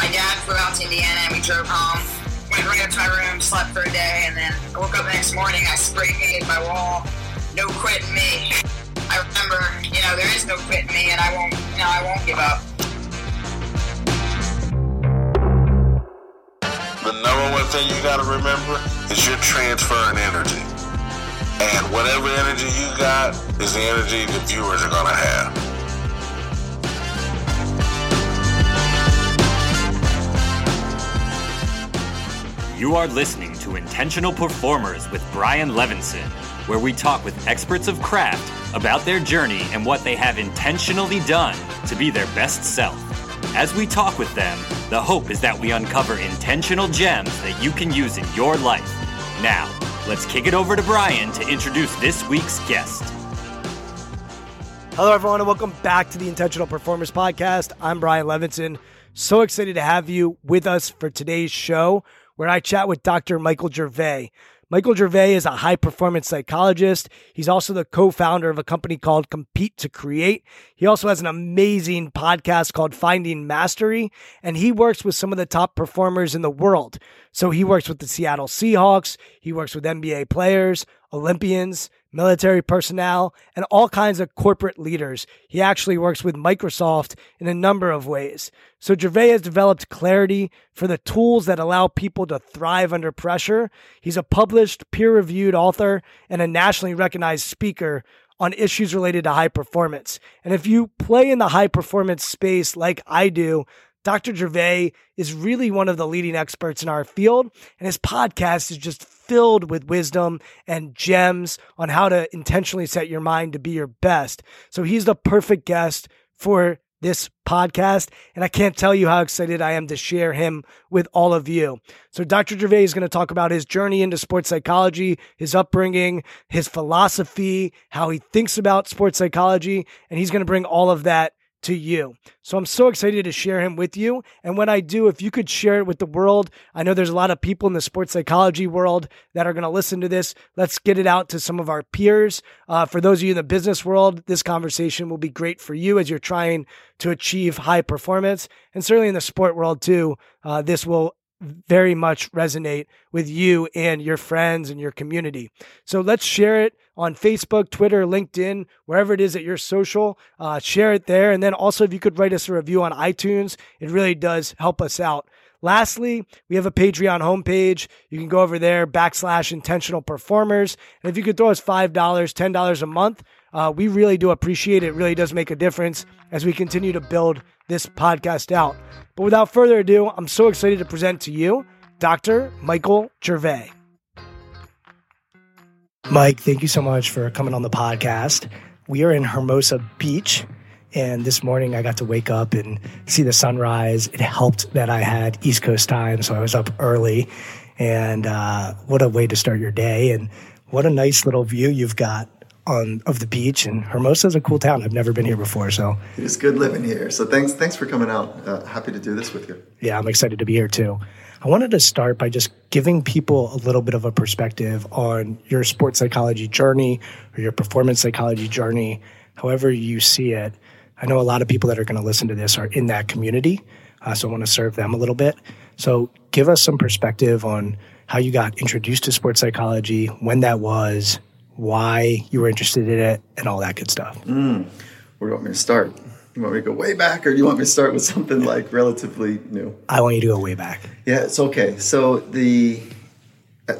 my dad flew out to Indiana and we drove home. Went right up to my room, slept for a day, and then I woke up the next morning. I spray painted my wall. No quitting me. I remember, you know, there is no quitting me, and I won't, you know, I won't give up. The number one thing you got to remember is you're transferring energy. And whatever energy you got is the energy the viewers are to have. You are listening to Intentional Performers with Brian Levinson, where we talk with experts of craft about their journey and what they have intentionally done to be their best self. As we talk with them, the hope is that we uncover intentional gems that you can use in your life. Now, let's kick it over to Brian to introduce this week's guest. Hello, everyone, and welcome back to the Intentional Performers Podcast. I'm Brian Levinson. So excited to have you with us for today's show, where I chat with Dr. Michael Gervais. Michael Gervais is a high performance psychologist. He's also the co founder of a company called Compete to Create. He also has an amazing podcast called Finding Mastery, and he works with some of the top performers in the world. So he works with the Seattle Seahawks, he works with NBA players, Olympians, military personnel, and all kinds of corporate leaders. He actually works with Microsoft in a number of ways. So Gervais has developed clarity for the tools that allow people to thrive under pressure. He's a published, peer reviewed author and a nationally recognized speaker on issues related to high performance. And if you play in the high performance space like I do, Dr. Gervais is really one of the leading experts in our field, and his podcast is just filled with wisdom and gems on how to intentionally set your mind to be your best. So he's the perfect guest for this podcast. And I can't tell you how excited I am to share him with all of you. So, Dr. Gervais is going to talk about his journey into sports psychology, his upbringing, his philosophy, how he thinks about sports psychology, and he's going to bring all of that to you. So I'm so excited to share him with you. And when I do, if you could share it with the world, I know there's a lot of people in the sports psychology world that are going to listen to this. Let's get it out to some of our peers. Uh, for those of you in the business world, this conversation will be great for you as you're trying to achieve high performance. And certainly in the sport world too, uh, this will very much resonate with you and your friends and your community. So let's share it on Facebook, Twitter, LinkedIn, wherever it is that you're social. Uh, share it there. And then also, if you could write us a review on iTunes, it really does help us out. Lastly, we have a Patreon homepage. You can go over there, backslash intentional performers. And if you could throw us $5, $10 a month, uh, we really do appreciate it. It really does make a difference as we continue to build this podcast out. But without further ado, I'm so excited to present to you Dr. Michael Gervais. Mike, thank you so much for coming on the podcast. We are in Hermosa Beach, and this morning I got to wake up and see the sunrise. It helped that I had East Coast time, so I was up early. And uh, what a way to start your day! And what a nice little view you've got on of the beach. And Hermosa is a cool town. I've never been here before, so it's good living here. So thanks, thanks for coming out. Uh, happy to do this with you. Yeah, I'm excited to be here too. I wanted to start by just giving people a little bit of a perspective on your sports psychology journey or your performance psychology journey, however you see it. I know a lot of people that are going to listen to this are in that community, uh, so I want to serve them a little bit. So, give us some perspective on how you got introduced to sports psychology, when that was, why you were interested in it, and all that good stuff. Mm. Where do you want me to start? You want me to go way back, or do you want me to start with something like relatively new? I want you to go way back. Yeah, it's okay. So the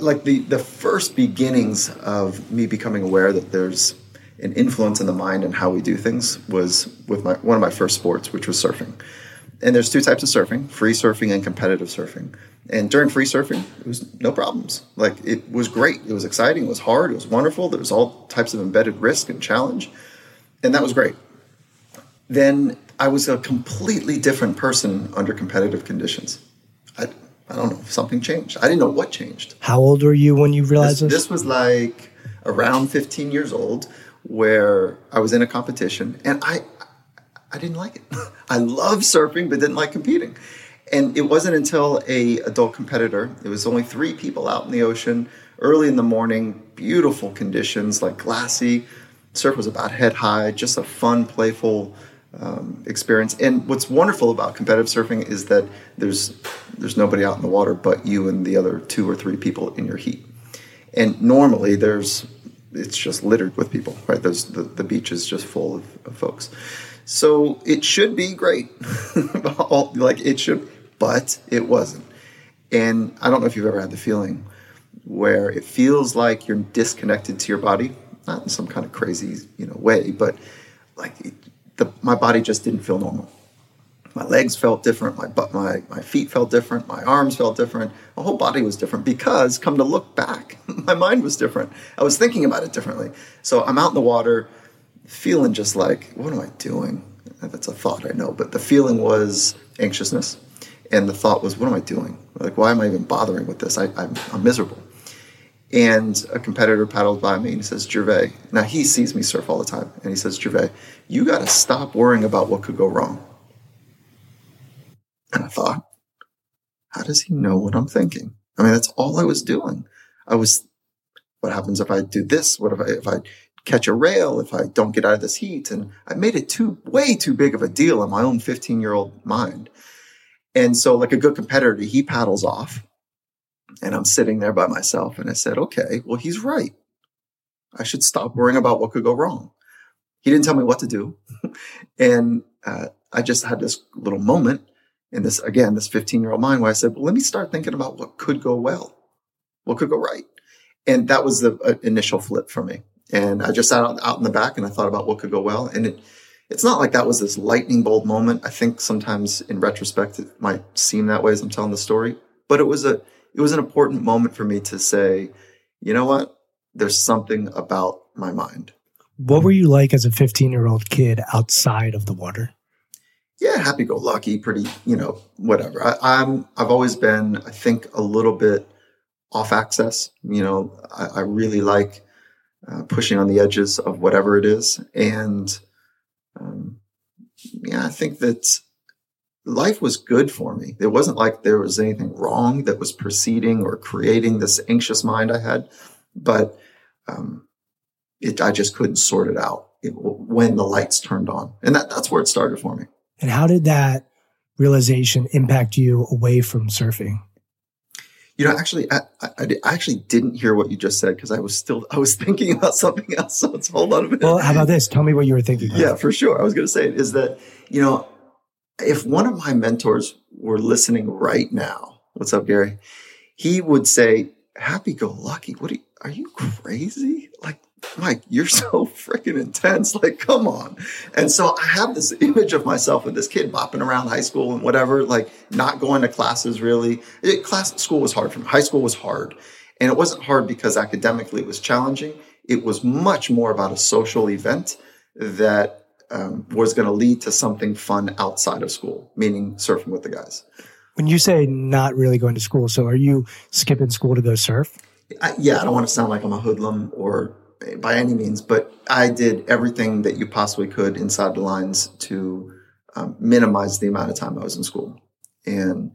like the the first beginnings of me becoming aware that there's an influence in the mind and how we do things was with my one of my first sports, which was surfing. And there's two types of surfing: free surfing and competitive surfing. And during free surfing, it was no problems. Like it was great. It was exciting. It was hard. It was wonderful. There was all types of embedded risk and challenge, and that was great then I was a completely different person under competitive conditions. I, I don't know, something changed. I didn't know what changed. How old were you when you realized This, this? this was like around 15 years old, where I was in a competition, and I, I didn't like it. I loved surfing, but didn't like competing. And it wasn't until a adult competitor. It was only three people out in the ocean, early in the morning, beautiful conditions, like glassy. Surf was about head high, just a fun, playful um, experience. And what's wonderful about competitive surfing is that there's there's nobody out in the water but you and the other two or three people in your heat. And normally there's it's just littered with people, right? There's the, the beach is just full of, of folks. So it should be great. Like it should, but it wasn't. And I don't know if you've ever had the feeling where it feels like you're disconnected to your body, not in some kind of crazy, you know, way, but like it, the, my body just didn't feel normal. My legs felt different. My butt, my my feet felt different. My arms felt different. My whole body was different because, come to look back, my mind was different. I was thinking about it differently. So I'm out in the water, feeling just like, what am I doing? That's a thought, I know, but the feeling was anxiousness, and the thought was, what am I doing? Like, why am I even bothering with this? I, I'm, I'm miserable. And a competitor paddled by me and he says, Gervais. Now he sees me surf all the time. And he says, Gervais, you got to stop worrying about what could go wrong. And I thought, how does he know what I'm thinking? I mean, that's all I was doing. I was, what happens if I do this? What if I, if I catch a rail? If I don't get out of this heat? And I made it too, way too big of a deal in my own 15 year old mind. And so, like a good competitor, he paddles off and I'm sitting there by myself. And I said, okay, well, he's right. I should stop worrying about what could go wrong. He didn't tell me what to do. and uh, I just had this little moment in this, again, this 15 year old mind where I said, well, let me start thinking about what could go well, what could go right. And that was the uh, initial flip for me. And I just sat out, out in the back and I thought about what could go well. And it, it's not like that was this lightning bolt moment. I think sometimes in retrospect, it might seem that way as I'm telling the story, but it was a, it was an important moment for me to say, you know what? There's something about my mind. What were you like as a 15 year old kid outside of the water? Yeah, happy go lucky, pretty, you know, whatever. I, I'm, I've always been, I think, a little bit off access. You know, I, I really like uh, pushing on the edges of whatever it is. And um, yeah, I think that life was good for me. It wasn't like there was anything wrong that was preceding or creating this anxious mind I had, but um, it, I just couldn't sort it out it, when the lights turned on, and that, that's where it started for me. And how did that realization impact you away from surfing? You know, actually, I, I, I actually didn't hear what you just said because I was still I was thinking about something else. So it's hold on a minute. Well, how about this? Tell me what you were thinking. Yeah, for sure. I was going to say it is that you know, if one of my mentors were listening right now, what's up, Gary? He would say, "Happy go lucky. What are you, are you crazy? Like, Mike, you're so freaking intense. Like, come on." And so I have this image of myself with this kid bopping around high school and whatever, like not going to classes really. It, class school was hard for me. High school was hard. And it wasn't hard because academically it was challenging. It was much more about a social event that um, was going to lead to something fun outside of school, meaning surfing with the guys. When you say not really going to school, so are you skipping school to go surf? I, yeah, I don't want to sound like I'm a hoodlum or by any means, but I did everything that you possibly could inside the lines to um, minimize the amount of time I was in school. And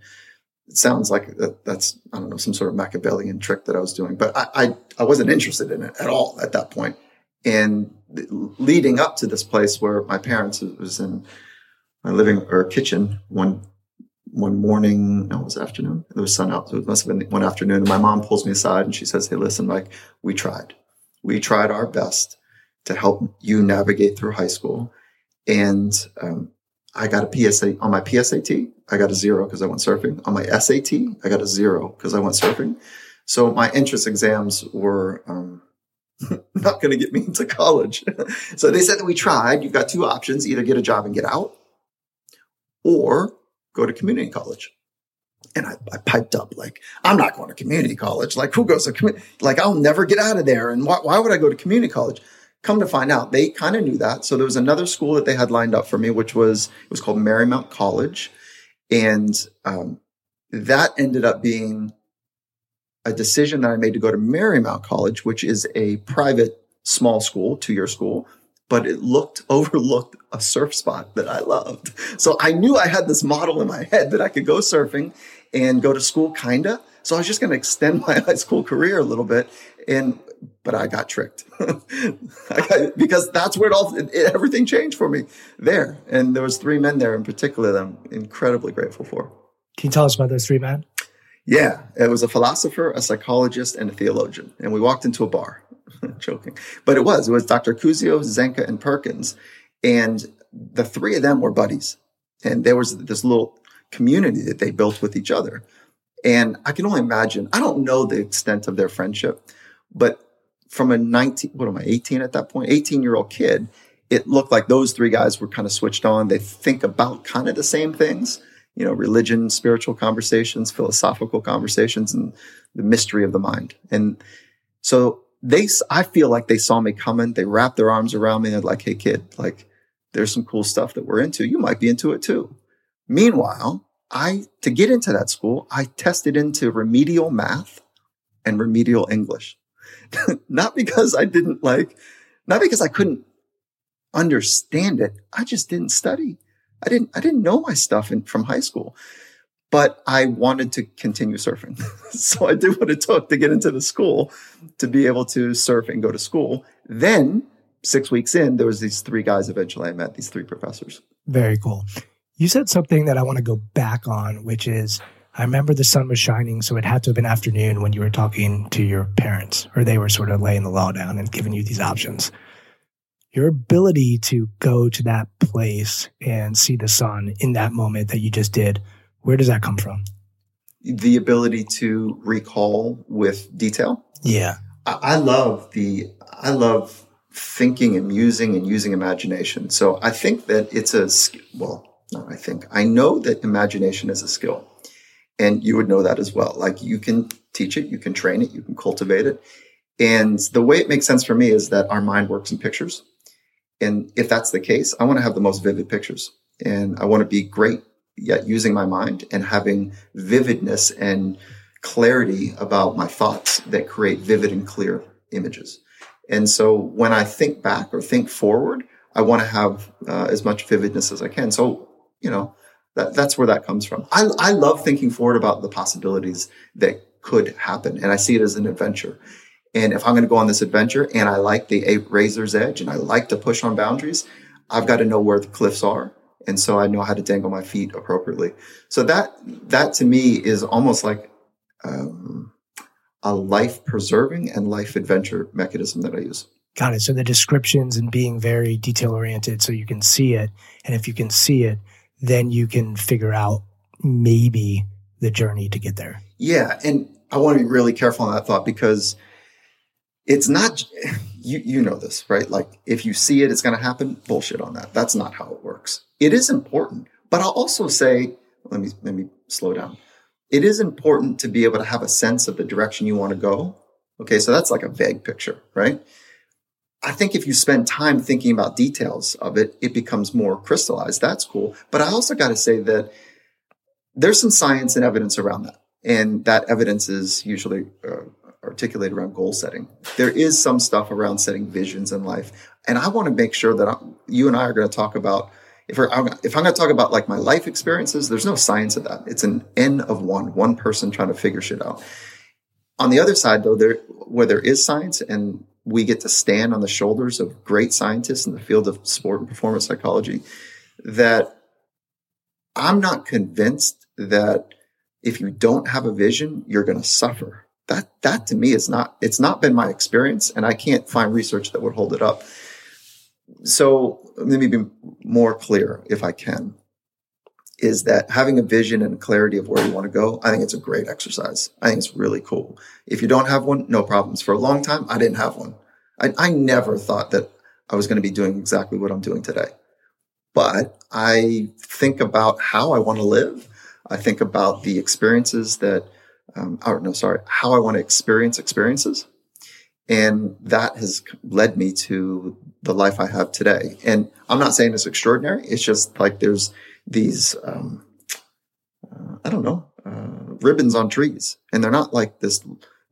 it sounds like that, that's I don't know some sort of Machiavellian trick that I was doing, but I, I I wasn't interested in it at all at that point. And leading up to this place where my parents was in my living or kitchen one one morning, no, it was afternoon. There was sun out, so it must have been one afternoon. And my mom pulls me aside and she says, "Hey, listen, Mike, we tried, we tried our best to help you navigate through high school, and um, I got a PSA on my PSAT. I got a zero because I went surfing. On my SAT, I got a zero because I went surfing. So my entrance exams were um, not going to get me into college. so they said that we tried. You've got two options: either get a job and get out, or go to community college. And I, I piped up like, I'm not going to community college. Like, who goes to community? Like, I'll never get out of there. And why, why would I go to community college? come to find out, they kind of knew that. So there was another school that they had lined up for me, which was it was called Marymount College, and um, that ended up being a decision that I made to go to Marymount College, which is a private small school, two year school, but it looked overlooked a surf spot that I loved. So I knew I had this model in my head that I could go surfing and go to school, kinda. So I was just going to extend my high school career a little bit, and but I got tricked I got, because that's where it all it, everything changed for me there. And there was three men there in particular that I'm incredibly grateful for. Can you tell us about those three men? Yeah, it was a philosopher, a psychologist, and a theologian. And we walked into a bar. Joking. But it was. It was Dr. Kuzio, Zenka, and Perkins. And the three of them were buddies. And there was this little community that they built with each other. And I can only imagine, I don't know the extent of their friendship, but from a 19, what am I, 18 at that point, 18 year old kid, it looked like those three guys were kind of switched on. They think about kind of the same things you know, religion, spiritual conversations, philosophical conversations, and the mystery of the mind. And so they, I feel like they saw me coming. They wrapped their arms around me and they're like, Hey kid, like there's some cool stuff that we're into. You might be into it too. Meanwhile, I, to get into that school, I tested into remedial math and remedial English. not because I didn't like, not because I couldn't understand it. I just didn't study. I didn't I didn't know my stuff in, from high school, but I wanted to continue surfing. so I did what it took to get into the school to be able to surf and go to school. Then six weeks in, there was these three guys eventually I met, these three professors. Very cool. You said something that I want to go back on, which is I remember the sun was shining, so it had to have been afternoon when you were talking to your parents, or they were sort of laying the law down and giving you these options your ability to go to that place and see the sun in that moment that you just did, where does that come from? The ability to recall with detail. Yeah. I, I love the, I love thinking and musing and using imagination. So I think that it's a, well, I think, I know that imagination is a skill. And you would know that as well. Like you can teach it, you can train it, you can cultivate it. And the way it makes sense for me is that our mind works in pictures. And if that's the case, I want to have the most vivid pictures and I want to be great yet using my mind and having vividness and clarity about my thoughts that create vivid and clear images. And so when I think back or think forward, I want to have uh, as much vividness as I can. So, you know, that, that's where that comes from. I, I love thinking forward about the possibilities that could happen. And I see it as an adventure. And if I'm going to go on this adventure and I like the razor's edge and I like to push on boundaries, I've got to know where the cliffs are. And so I know how to dangle my feet appropriately. So that, that to me is almost like, um, a life preserving and life adventure mechanism that I use. Got it. So the descriptions and being very detail oriented so you can see it. And if you can see it, then you can figure out maybe the journey to get there. Yeah. And I want to be really careful on that thought because it's not you you know this right? Like if you see it it's going to happen bullshit on that. That's not how it works. It is important but i'll also say let me let me slow down. It is important to be able to have a sense of the direction you want to go. Okay so that's like a vague picture right i think if you spend time thinking about details of it it becomes more crystallized that's cool but i also got to say that there's some science and evidence around that and that evidence is usually uh, articulate around goal setting. There is some stuff around setting visions in life. And I want to make sure that I'm, you and I are going to talk about, if, we're, if I'm going to talk about like my life experiences, there's no science of that. It's an N of one, one person trying to figure shit out. On the other side, though, there, where there is science and we get to stand on the shoulders of great scientists in the field of sport and performance psychology, that I'm not convinced that if you don't have a vision, you're going to suffer. That that to me is not it's not been my experience and i can't find research that would hold it up. So let me be more clear if i can is that having a vision and clarity of where you want to go i think it's a great exercise i think it's really cool if you don't have one no problems for a long time i didn't have one i, I never thought that i was going to be doing exactly what i'm doing today but i think about how i want to live i think about the experiences that um, or no, sorry, how I want to experience experiences. And that has led me to the life I have today. And I'm not saying it's extraordinary. It's just like there's these, um, uh, I don't know, uh, ribbons on trees, and they're not like this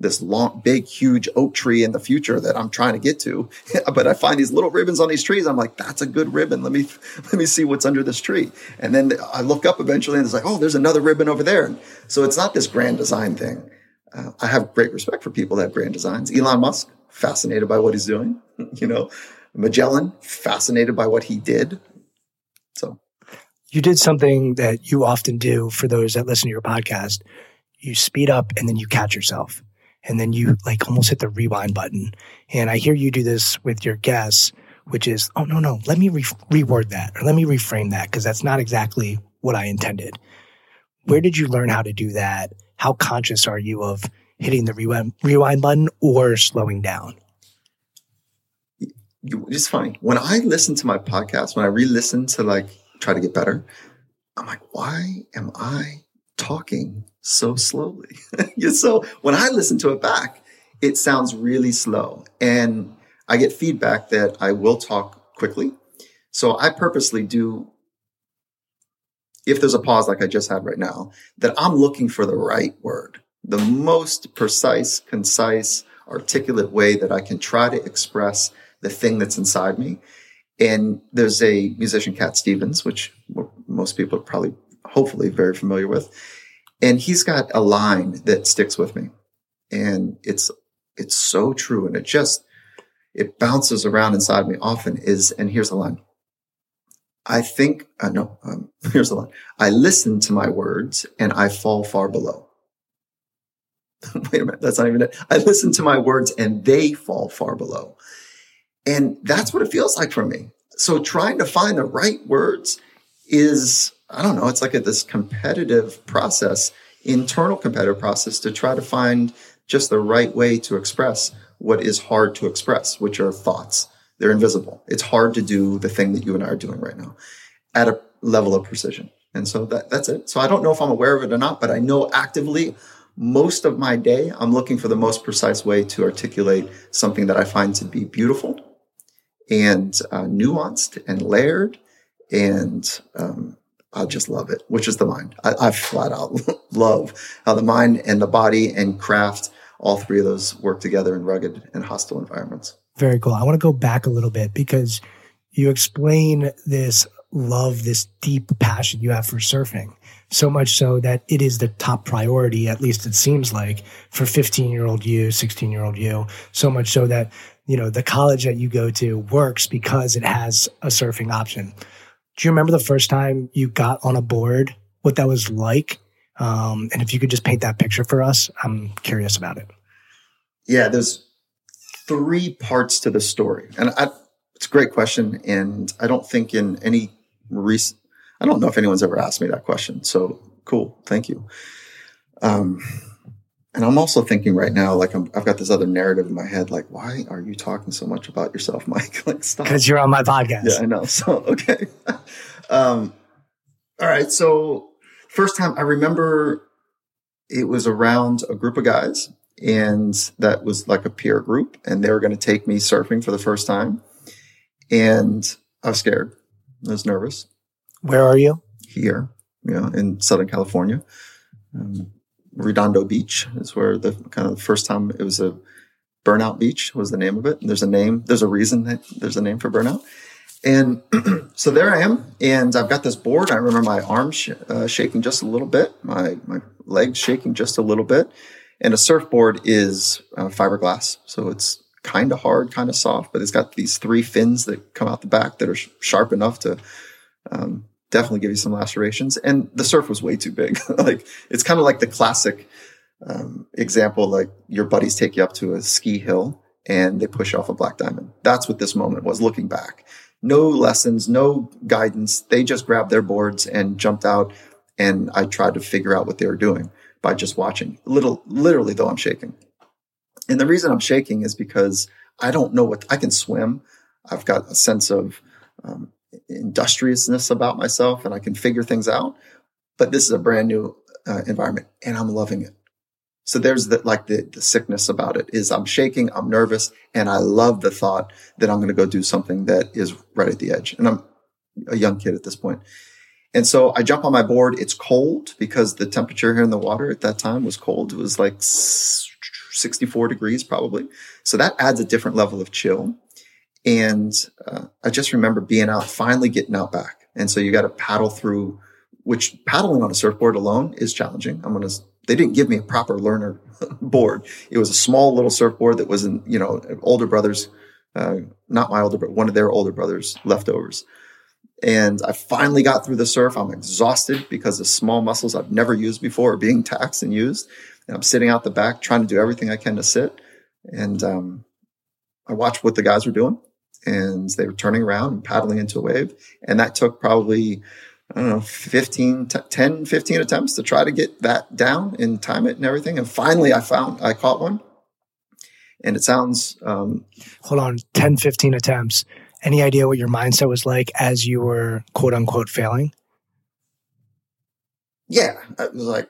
this long, big, huge oak tree in the future that I'm trying to get to. but I find these little ribbons on these trees. I'm like, that's a good ribbon. Let me let me see what's under this tree. And then I look up eventually, and it's like, oh, there's another ribbon over there. So it's not this grand design thing. Uh, I have great respect for people that have grand designs. Elon Musk, fascinated by what he's doing. you know, Magellan, fascinated by what he did. So you did something that you often do for those that listen to your podcast. You speed up and then you catch yourself and then you like almost hit the rewind button. And I hear you do this with your guests, which is, oh, no, no, let me re- reword that or let me reframe that because that's not exactly what I intended. Where did you learn how to do that? How conscious are you of hitting the rewind, rewind button or slowing down? It's funny. When I listen to my podcast, when I re listen to like try to get better, I'm like, why am I talking so slowly. so when I listen to it back, it sounds really slow. And I get feedback that I will talk quickly. So I purposely do, if there's a pause like I just had right now, that I'm looking for the right word, the most precise, concise, articulate way that I can try to express the thing that's inside me. And there's a musician, Cat Stevens, which most people are probably, hopefully, very familiar with. And he's got a line that sticks with me. And it's it's so true. And it just it bounces around inside me often is and here's the line. I think uh, no um, here's the line. I listen to my words and i fall far below. Wait a minute. That's not even it. I listen to my words and they fall far below and that's what it feels like for me so trying to find the right words is I don't know, it's like a, this competitive process, internal competitive process to try to find just the right way to express what is hard to express, which are thoughts. They're invisible. It's hard to do the thing that you and I are doing right now at a level of precision. And so that, that's it. So I don't know if I'm aware of it or not, but I know actively most of my day, I'm looking for the most precise way to articulate something that I find to be beautiful and uh, nuanced and layered and um, I just love it, which is the mind. I, I flat out love how the mind and the body and craft, all three of those work together in rugged and hostile environments. Very cool. I want to go back a little bit because you explain this love, this deep passion you have for surfing. So much so that it is the top priority, at least it seems like, for 15 year old you, 16 year old you. So much so that, you know, the college that you go to works because it has a surfing option. Do you remember the first time you got on a board? What that was like? Um, and if you could just paint that picture for us, I'm curious about it. Yeah, there's three parts to the story, and I, it's a great question. And I don't think in any recent, I don't know if anyone's ever asked me that question. So cool, thank you. Um, and I'm also thinking right now, like i have got this other narrative in my head, like, why are you talking so much about yourself, Mike? like, stop. Because you're on my podcast. Yeah, I know. So, okay. um, all right. So, first time I remember it was around a group of guys, and that was like a peer group, and they were going to take me surfing for the first time. And I was scared. I was nervous. Where are you? Here, you know, in Southern California. Um, Redondo Beach is where the kind of the first time it was a burnout beach was the name of it. And there's a name, there's a reason that there's a name for burnout. And so there I am, and I've got this board. I remember my arms sh- uh, shaking just a little bit, my my legs shaking just a little bit. And a surfboard is uh, fiberglass, so it's kind of hard, kind of soft, but it's got these three fins that come out the back that are sh- sharp enough to um, definitely give you some lacerations. And the surf was way too big. like it's kind of like the classic um, example, like your buddies take you up to a ski hill and they push off a black diamond. That's what this moment was looking back. No lessons, no guidance. They just grabbed their boards and jumped out. And I tried to figure out what they were doing by just watching. Little, literally though, I'm shaking. And the reason I'm shaking is because I don't know what I can swim. I've got a sense of um, industriousness about myself and I can figure things out. But this is a brand new uh, environment and I'm loving it. So there's the, like the, the sickness about it is I'm shaking, I'm nervous, and I love the thought that I'm going to go do something that is right at the edge. And I'm a young kid at this point. And so I jump on my board. It's cold because the temperature here in the water at that time was cold. It was like 64 degrees probably. So that adds a different level of chill. And uh, I just remember being out, finally getting out back. And so you got to paddle through, which paddling on a surfboard alone is challenging. I'm going to they didn't give me a proper learner board. It was a small little surfboard that was in, you know, older brothers, uh, not my older, but one of their older brothers leftovers. And I finally got through the surf. I'm exhausted because the small muscles I've never used before are being taxed and used. And I'm sitting out the back trying to do everything I can to sit. And um, I watched what the guys were doing and they were turning around and paddling into a wave. And that took probably I don't know, 15, 10, 15 attempts to try to get that down and time it and everything. And finally I found, I caught one. And it sounds. Um, Hold on, 10, 15 attempts. Any idea what your mindset was like as you were quote unquote failing? Yeah. I was like,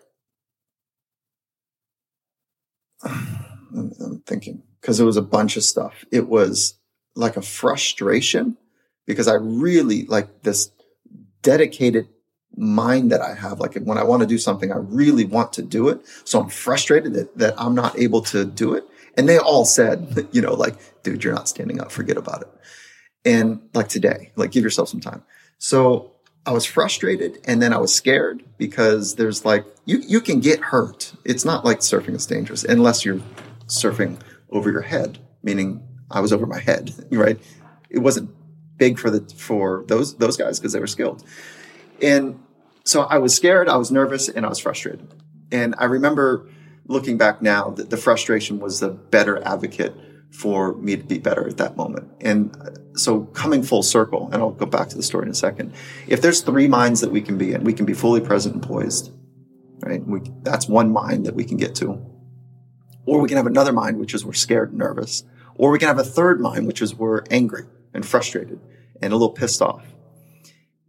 I'm thinking, because it was a bunch of stuff. It was like a frustration because I really like this dedicated mind that I have. Like when I want to do something, I really want to do it. So I'm frustrated that, that I'm not able to do it. And they all said, you know, like, dude, you're not standing up. Forget about it. And like today, like give yourself some time. So I was frustrated and then I was scared because there's like, you, you can get hurt. It's not like surfing is dangerous unless you're surfing over your head, meaning I was over my head, right? It wasn't big for the for those those guys because they were skilled. And so I was scared, I was nervous, and I was frustrated. And I remember looking back now that the frustration was the better advocate for me to be better at that moment. And uh, so coming full circle, and I'll go back to the story in a second. If there's three minds that we can be in, we can be fully present and poised, right? We, that's one mind that we can get to. Or we can have another mind, which is we're scared and nervous. Or we can have a third mind, which is we're angry and frustrated and a little pissed off.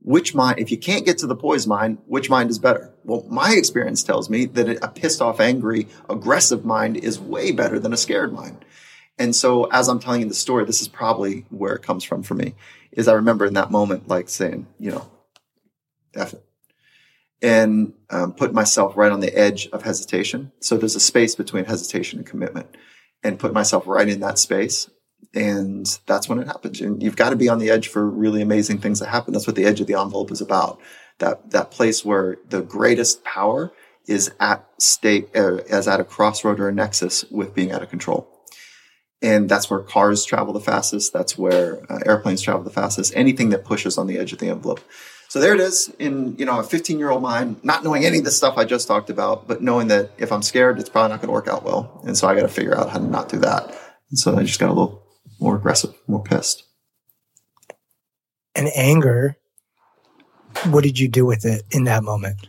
Which mind, if you can't get to the poised mind, which mind is better? Well, my experience tells me that a pissed off, angry, aggressive mind is way better than a scared mind. And so as I'm telling you the story, this is probably where it comes from for me, is I remember in that moment, like saying, you know, F it. And um, put myself right on the edge of hesitation. So there's a space between hesitation and commitment and put myself right in that space and that's when it happens. And you've got to be on the edge for really amazing things to happen. That's what the edge of the envelope is about. That that place where the greatest power is at stake, uh, as at a crossroad or a nexus with being out of control. And that's where cars travel the fastest. That's where uh, airplanes travel the fastest. Anything that pushes on the edge of the envelope. So there it is in, you know, a 15 year old mind, not knowing any of the stuff I just talked about, but knowing that if I'm scared, it's probably not going to work out well. And so I got to figure out how to not do that. And so I just got a little more aggressive, more pissed. And anger, what did you do with it in that moment?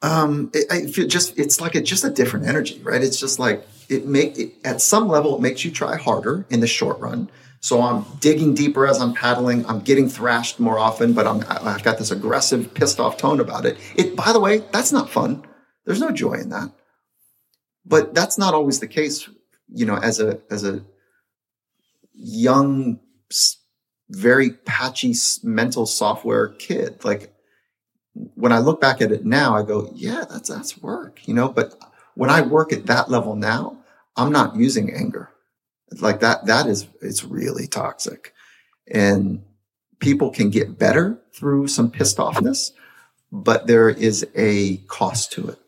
Um, it, I feel just it's like a just a different energy, right? It's just like it make it, at some level it makes you try harder in the short run. So I'm digging deeper as I'm paddling. I'm getting thrashed more often, but I'm I've got this aggressive, pissed off tone about it. It by the way, that's not fun. There's no joy in that. But that's not always the case, you know, as a as a young, very patchy mental software kid. Like when I look back at it now, I go, yeah, that's, that's work, you know, but when I work at that level now, I'm not using anger like that. That is, it's really toxic and people can get better through some pissed offness, but there is a cost to it.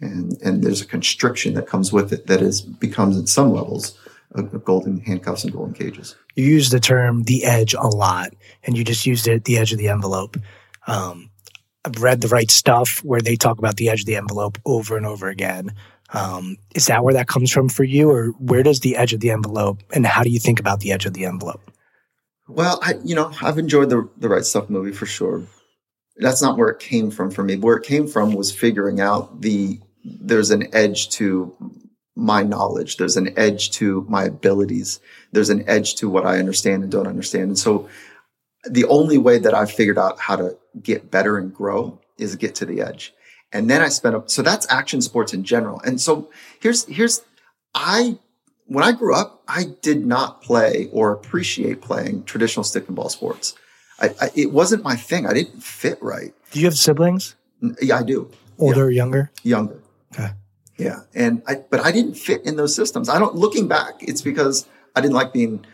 And, and there's a constriction that comes with it that is becomes in some levels of golden handcuffs and golden cages. You use the term the edge a lot, and you just used it the edge of the envelope. Um, I've read the right stuff where they talk about the edge of the envelope over and over again. Um, is that where that comes from for you, or where does the edge of the envelope, and how do you think about the edge of the envelope? Well, I, you know, I've enjoyed the the right stuff movie for sure. That's not where it came from for me. Where it came from was figuring out the there's an edge to my knowledge. There's an edge to my abilities. There's an edge to what I understand and don't understand. And so the only way that I've figured out how to get better and grow is get to the edge. And then I spent up. So that's action sports in general. And so here's here's I when I grew up, I did not play or appreciate playing traditional stick and ball sports. I, I, it wasn't my thing. I didn't fit right. Do you have siblings? Yeah, I do. Older or younger? Younger. Okay. Yeah. And I, but I didn't fit in those systems. I don't, looking back, it's because I didn't like being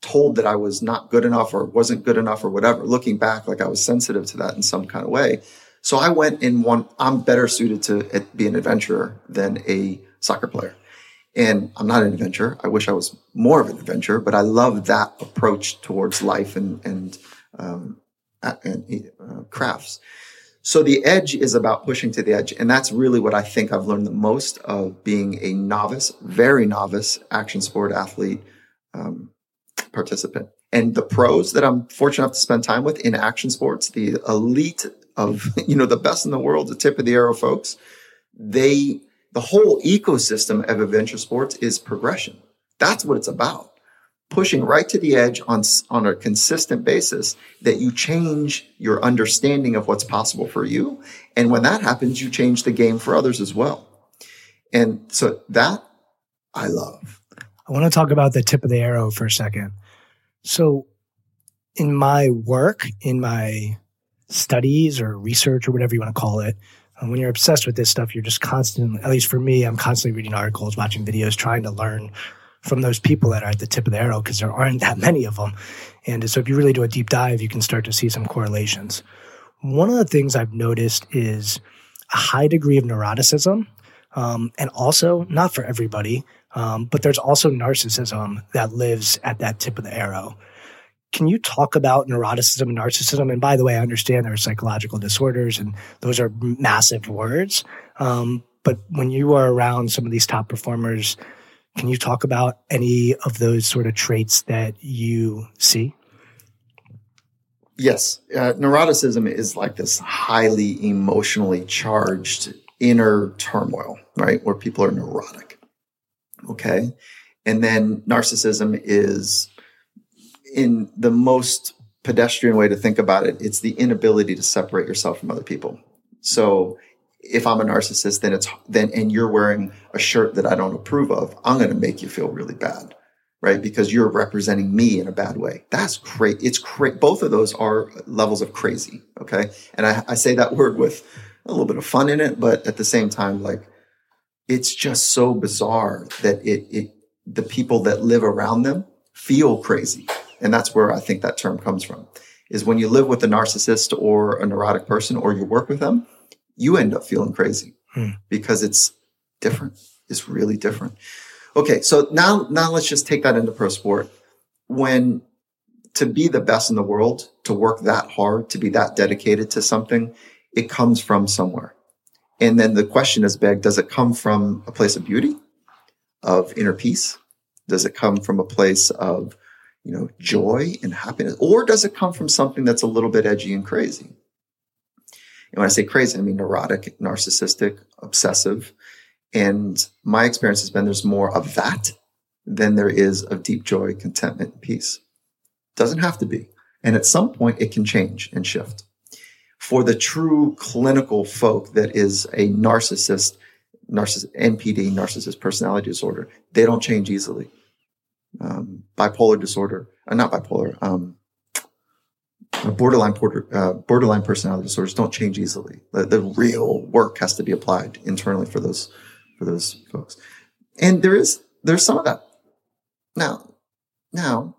told that I was not good enough or wasn't good enough or whatever. Looking back, like I was sensitive to that in some kind of way. So I went in one, I'm better suited to be an adventurer than a soccer player. And I'm not an adventurer. I wish I was more of an adventurer, but I love that approach towards life and, and, um, and uh, crafts. So the edge is about pushing to the edge. And that's really what I think I've learned the most of being a novice, very novice action sport athlete, um, participant. And the pros that I'm fortunate enough to spend time with in action sports, the elite of, you know, the best in the world, the tip of the arrow folks, they, the whole ecosystem of adventure sports is progression. That's what it's about. Pushing right to the edge on, on a consistent basis that you change your understanding of what's possible for you. And when that happens, you change the game for others as well. And so that I love. I want to talk about the tip of the arrow for a second. So in my work, in my studies or research or whatever you want to call it, uh, when you're obsessed with this stuff, you're just constantly, at least for me, I'm constantly reading articles, watching videos, trying to learn from those people that are at the tip of the arrow because there aren't that many of them. And so if you really do a deep dive, you can start to see some correlations. One of the things I've noticed is a high degree of neuroticism. Um, and also, not for everybody, um, but there's also narcissism that lives at that tip of the arrow. Can you talk about neuroticism and narcissism? And by the way, I understand there are psychological disorders and those are massive words. Um, but when you are around some of these top performers, can you talk about any of those sort of traits that you see? Yes. Uh, neuroticism is like this highly emotionally charged inner turmoil, right? Where people are neurotic. Okay. And then narcissism is in the most pedestrian way to think about it, it's the inability to separate yourself from other people. So if I'm a narcissist, then it's then and you're wearing a shirt that I don't approve of, I'm going to make you feel really bad, right? Because you're representing me in a bad way. That's great. It's great. Both of those are levels of crazy. Okay, and I, I say that word with a little bit of fun in it, but at the same time, like it's just so bizarre that it it the people that live around them feel crazy and that's where I think that term comes from, is when you live with a narcissist or a neurotic person or you work with them, you end up feeling crazy hmm. because it's different. It's really different. Okay, so now now let's just take that into pro sport. When to be the best in the world, to work that hard, to be that dedicated to something, it comes from somewhere. And then the question is big, does it come from a place of beauty, of inner peace? Does it come from a place of you know, joy and happiness? Or does it come from something that's a little bit edgy and crazy? And when I say crazy, I mean neurotic, narcissistic, obsessive. And my experience has been there's more of that than there is of deep joy, contentment, and peace. Doesn't have to be. And at some point it can change and shift. For the true clinical folk that is a narcissist, narcissist, NPD, narcissist personality disorder, they don't change easily um, bipolar disorder, uh, not bipolar, um, borderline uh, borderline personality disorders don't change easily. The, the, real work has to be applied internally for those for those folks, and there is there's some of that. Now, now,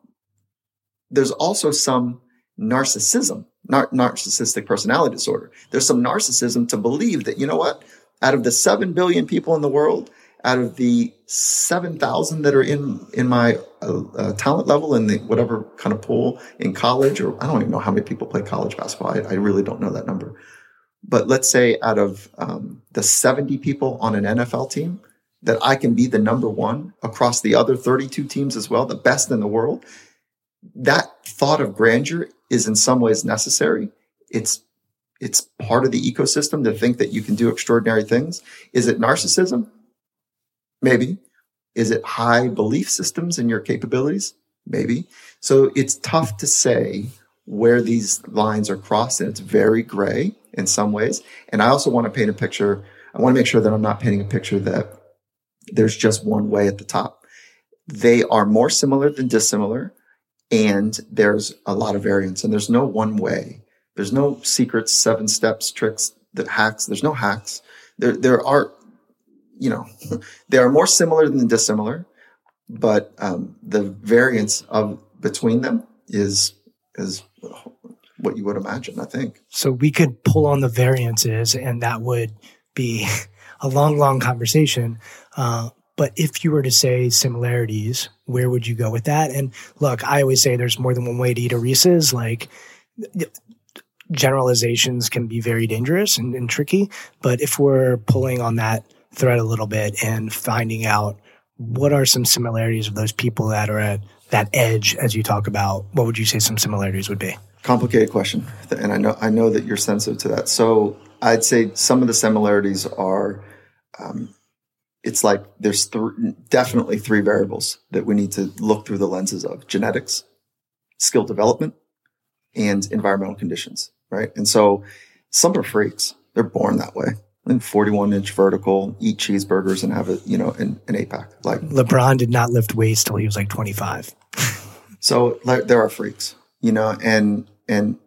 there's also some narcissism, nar- narcissistic personality disorder. There's some narcissism to believe that you know what, out of the seven billion people in the world, out of the 7,000 that are in, in my uh, uh, talent level in the whatever kind of pool in college, or I don't even know how many people play college basketball. I, I really don't know that number. But let's say out of um, the 70 people on an NFL team, that I can be the number one across the other 32 teams as well, the best in the world. That thought of grandeur is in some ways necessary. It's it's part of the ecosystem to think that you can do extraordinary things. Is it narcissism? Maybe. Is it high belief systems in your capabilities? Maybe. So it's tough to say where these lines are crossed and it's very gray. in some ways. And I also want to paint a picture. I want to make sure that I'm not painting a picture that there's just one way at the top. They are more similar than dissimilar, and there's a lot of variance, and there's no one way. There's no secrets, seven steps, tricks, that hacks. There's no hacks. There, there are, you know, they are more similar than dissimilar, but um, the variance of between them is is what you would imagine. I think. So we could pull on the variances, and that would be a long, long conversation. Uh, but if you were to say similarities, where would you go with that? And look, I always say there's more than one way to eat a Reese's. Like generalizations can be very dangerous and, and tricky. But if we're pulling on that thread a little bit and finding out what are some similarities of those people that are at that edge as you talk about, what would you say some similarities would be? Complicated question, and I know I know that you're sensitive to that. So I'd say some of the similarities are, um, it's like there's th- definitely three variables that we need to look through the lenses of: genetics, skill development, and environmental conditions. Right, and so some are freaks; they're born that way. And 41 inch vertical, eat cheeseburgers and have a you know an, an eight pack. Like LeBron did not lift weights till he was like 25. so like, there are freaks, you know, and and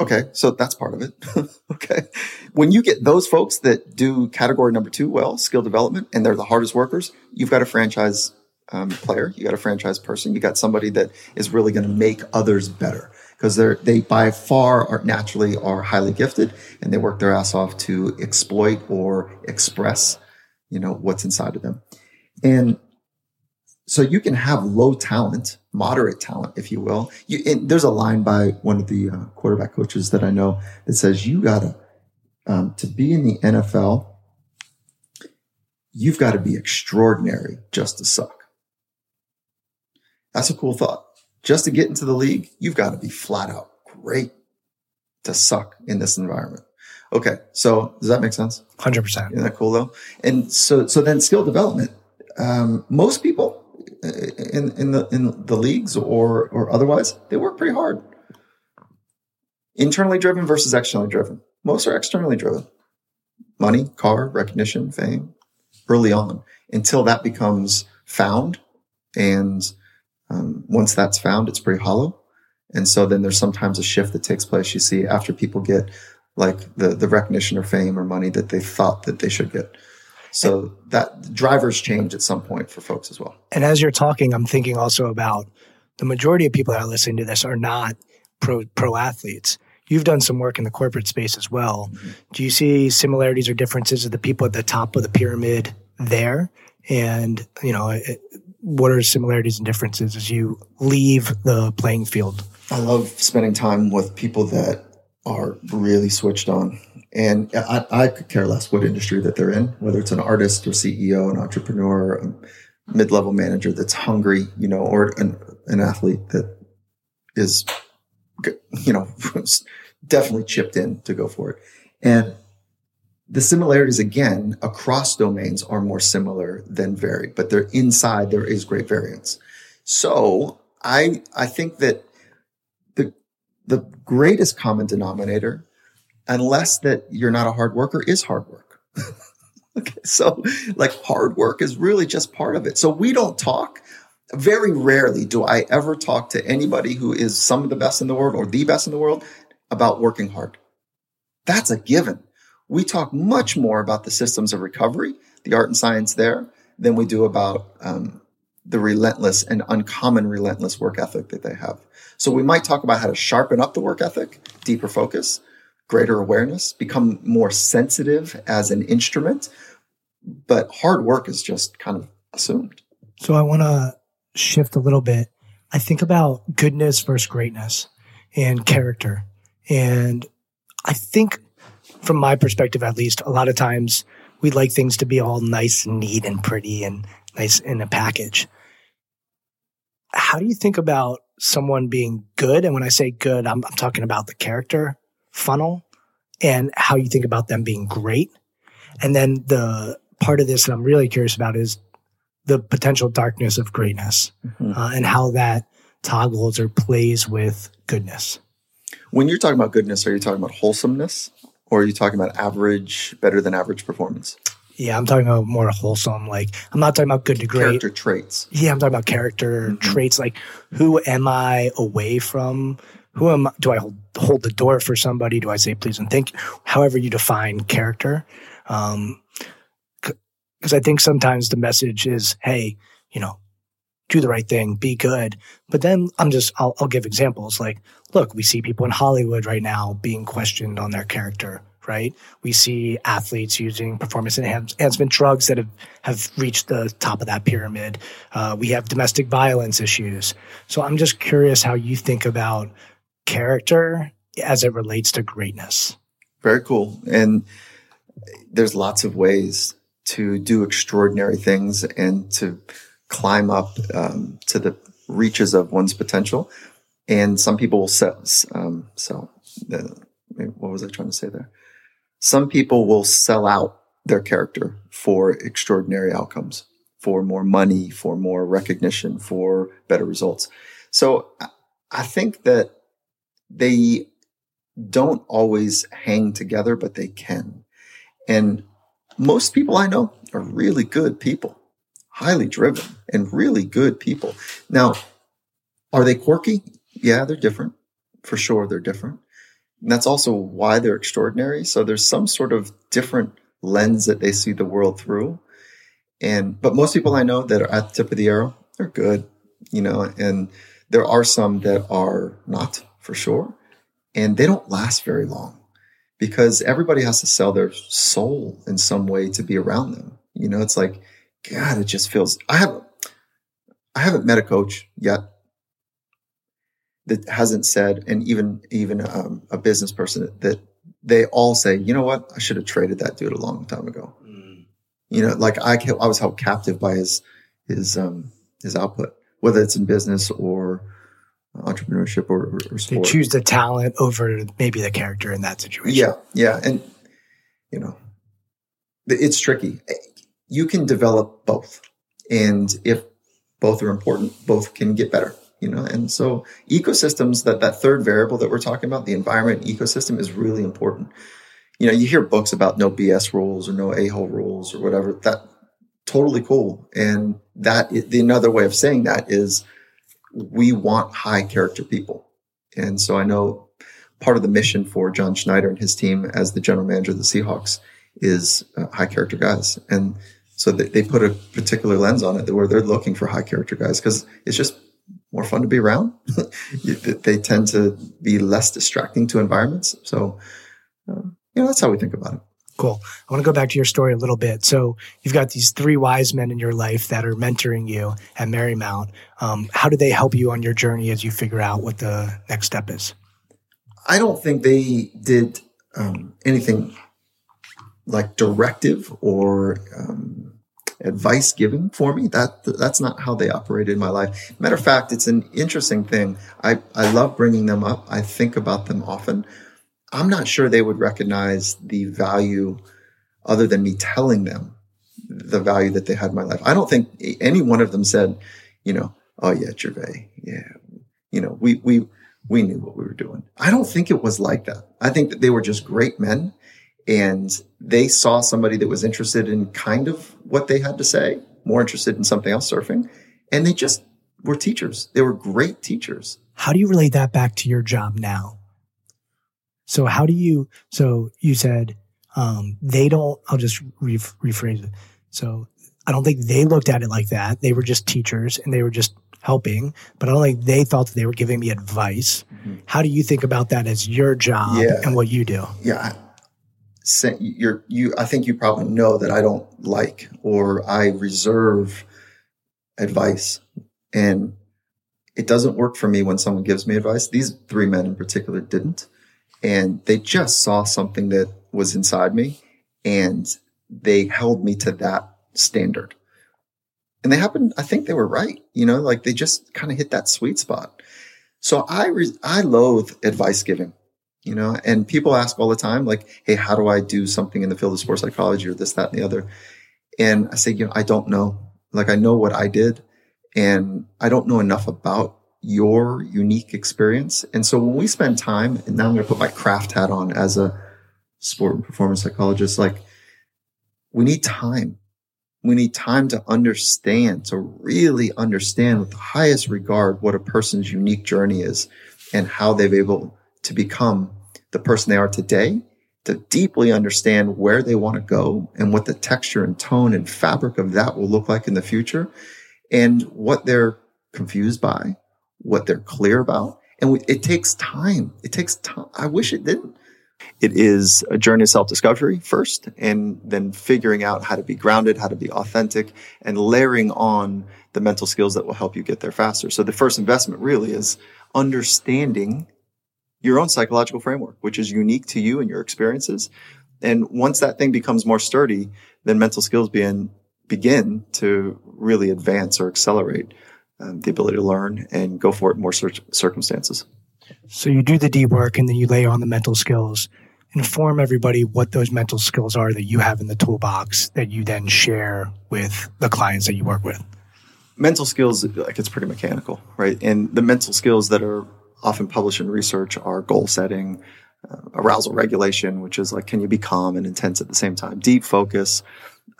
okay, so that's part of it. okay. When you get those folks that do category number two well, skill development, and they're the hardest workers, you've got a franchise um, player, you got a franchise person, you got somebody that is really going to make others better because they're they by far are naturally are highly gifted and they work their ass off to exploit or express, you know, what's inside of them. And so you can have low talent, moderate talent, if you will. You, there's a line by one of the uh, quarterback coaches that I know that says you gotta um, to be in the NFL. You've got to be extraordinary just to suck. That's a cool thought. Just to get into the league, you've got to be flat out great to suck in this environment. Okay, so does that make sense? Hundred percent. Isn't that cool though? And so, so then skill development. Um, most people in in the in the leagues or or otherwise, they work pretty hard. Internally driven versus externally driven. Most are externally driven. Money, car, recognition, fame, early on, until that becomes found. And um, once that's found, it's pretty hollow. And so then there's sometimes a shift that takes place. You see after people get like the the recognition or fame or money that they thought that they should get. So that drivers change at some point for folks as well. And as you're talking, I'm thinking also about the majority of people that are listening to this are not pro pro athletes. You've done some work in the corporate space as well. Mm-hmm. Do you see similarities or differences of the people at the top of the pyramid there? And you know, it, what are similarities and differences as you leave the playing field? I love spending time with people that are really switched on and I, I, could care less what industry that they're in, whether it's an artist or CEO, an entrepreneur, a mid-level manager that's hungry, you know, or an, an athlete that is, you know, definitely chipped in to go for it. And the similarities again across domains are more similar than varied, but they're inside there is great variance. So I I think that the the greatest common denominator unless that you're not a hard worker is hard work. okay. So like hard work is really just part of it. So we don't talk. Very rarely do I ever talk to anybody who is some of the best in the world or the best in the world about working hard. That's a given. We talk much more about the systems of recovery, the art and science there, than we do about um, the relentless and uncommon relentless work ethic that they have. So we might talk about how to sharpen up the work ethic, deeper focus, greater awareness, become more sensitive as an instrument. But hard work is just kind of assumed. So I want to shift a little bit. I think about goodness versus greatness and character. And I think, from my perspective at least, a lot of times we like things to be all nice and neat and pretty and nice in a package. How do you think about someone being good? And when I say good, I'm, I'm talking about the character funnel and how you think about them being great. And then the part of this that I'm really curious about is the potential darkness of greatness mm-hmm. uh, and how that toggles or plays with goodness. When you're talking about goodness, are you talking about wholesomeness or are you talking about average, better than average performance? Yeah, I'm talking about more wholesome. Like, I'm not talking about good to great. Character traits. Yeah, I'm talking about character mm-hmm. traits. Like, who am I away from? Who am? I? Do I hold, hold the door for somebody? Do I say please and thank you? However you define character, um, because I think sometimes the message is, hey, you know, do the right thing, be good. But then I'm just, I'll, I'll give examples. Like, look, we see people in Hollywood right now being questioned on their character, right? We see athletes using performance enhancement drugs that have, have reached the top of that pyramid. Uh, we have domestic violence issues. So I'm just curious how you think about character as it relates to greatness. Very cool. And there's lots of ways to do extraordinary things and to climb up um, to the reaches of one's potential. And some people will sell. Um, so, uh, what was I trying to say there? Some people will sell out their character for extraordinary outcomes, for more money, for more recognition, for better results. So, I think that they don't always hang together, but they can. And most people I know are really good people, highly driven and really good people. Now, are they quirky? Yeah, they're different. For sure, they're different. And that's also why they're extraordinary. So there's some sort of different lens that they see the world through. And, but most people I know that are at the tip of the arrow, they're good, you know, and there are some that are not for sure. And they don't last very long because everybody has to sell their soul in some way to be around them. You know, it's like, God, it just feels, I have, I haven't met a coach yet that hasn't said, and even, even um, a business person that they all say, you know what? I should have traded that dude a long time ago. You know, like I, I was held captive by his, his, um, his output, whether it's in business or entrepreneurship or, or, or They choose the talent over maybe the character in that situation. Yeah, yeah, and you know, it's tricky. You can develop both, and if both are important, both can get better. You know, and so ecosystems that that third variable that we're talking about, the environment ecosystem, is really important. You know, you hear books about no BS rules or no a hole rules or whatever. That totally cool, and that the another way of saying that is we want high character people, and so I know part of the mission for John Schneider and his team as the general manager of the Seahawks is uh, high character guys. And so they, they put a particular lens on it where they're looking for high character guys because it's just more fun to be around. they tend to be less distracting to environments. So, uh, you know, that's how we think about it. Cool. I want to go back to your story a little bit. So you've got these three wise men in your life that are mentoring you at Marymount. Um, how do they help you on your journey as you figure out what the next step is? I don't think they did um, anything like directive or um, advice giving for me. That that's not how they operated in my life. Matter of fact, it's an interesting thing. I I love bringing them up. I think about them often. I'm not sure they would recognize the value other than me telling them the value that they had in my life. I don't think any one of them said, you know, oh yeah, Gervais, yeah, you know, we we we knew what we were doing. I don't think it was like that. I think that they were just great men and they saw somebody that was interested in kind of what they had to say, more interested in something else surfing, and they just were teachers. They were great teachers. How do you relate that back to your job now? So how do you, so you said, um, they don't, I'll just re- rephrase it. So I don't think they looked at it like that. They were just teachers and they were just helping, but I don't think they thought that they were giving me advice. How do you think about that as your job Yeah. and what you do? Yeah. You're, you, I think you probably know that I don't like or I reserve advice and it doesn't work for me when someone gives me advice. These three men in particular didn't. And they just saw something that was inside me and they held me to that standard. And they happened, I think they were right. You know, like they just kind of hit that sweet spot. So I, re- I loathe advice giving, you know, and people ask all the time, like, Hey, how do I do something in the field of sports psychology or this, that, and the other? And I say, you know, I don't know. Like, I know what I did and I don't know enough about your unique experience. And so when we spend time, and now I'm going to put my craft hat on as a sport and performance psychologist, like we need time. We need time to understand, to really understand with the highest regard what a person's unique journey is and how they've able to become the person they are today, to deeply understand where they want to go and what the texture and tone and fabric of that will look like in the future and what they're confused by, what they're clear about. And it takes time. It takes time. I wish it didn't. It is a journey of self discovery first, and then figuring out how to be grounded, how to be authentic, and layering on the mental skills that will help you get there faster. So the first investment really is understanding your own psychological framework, which is unique to you and your experiences. And once that thing becomes more sturdy, then mental skills begin, begin to really advance or accelerate um, the ability to learn and go for it in more cir- circumstances. So you do the deep work and then you lay on the mental skills. Inform everybody what those mental skills are that you have in the toolbox that you then share with the clients that you work with. Mental skills, like it's pretty mechanical, right? And the mental skills that are often published in research are goal setting, uh, arousal regulation, which is like, can you be calm and intense at the same time? Deep focus,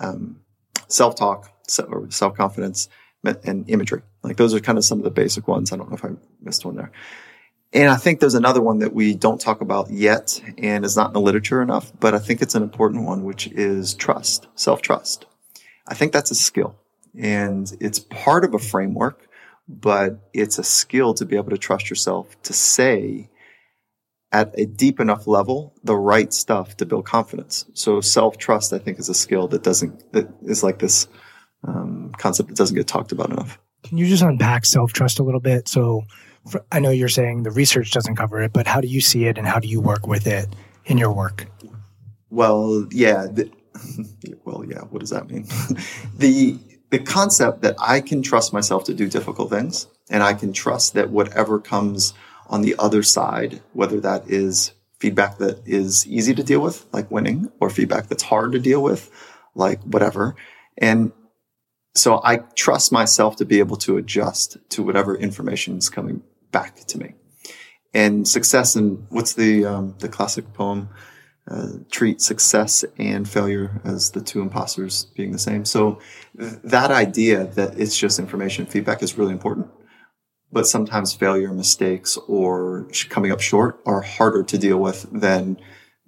um, self talk, self confidence, and imagery. Like those are kind of some of the basic ones. I don't know if I missed one there. And I think there's another one that we don't talk about yet and is not in the literature enough, but I think it's an important one, which is trust, self trust. I think that's a skill and it's part of a framework, but it's a skill to be able to trust yourself to say at a deep enough level the right stuff to build confidence. So self trust, I think, is a skill that doesn't, that is like this um, concept that doesn't get talked about enough. Can you just unpack self trust a little bit? So for, I know you're saying the research doesn't cover it, but how do you see it and how do you work with it in your work? Well, yeah. The, well, yeah. What does that mean? the the concept that I can trust myself to do difficult things, and I can trust that whatever comes on the other side, whether that is feedback that is easy to deal with, like winning, or feedback that's hard to deal with, like whatever, and so I trust myself to be able to adjust to whatever information is coming back to me. And success and what's the um, the classic poem? Uh, treat success and failure as the two imposters being the same. So th- that idea that it's just information feedback is really important. But sometimes failure, mistakes, or coming up short are harder to deal with than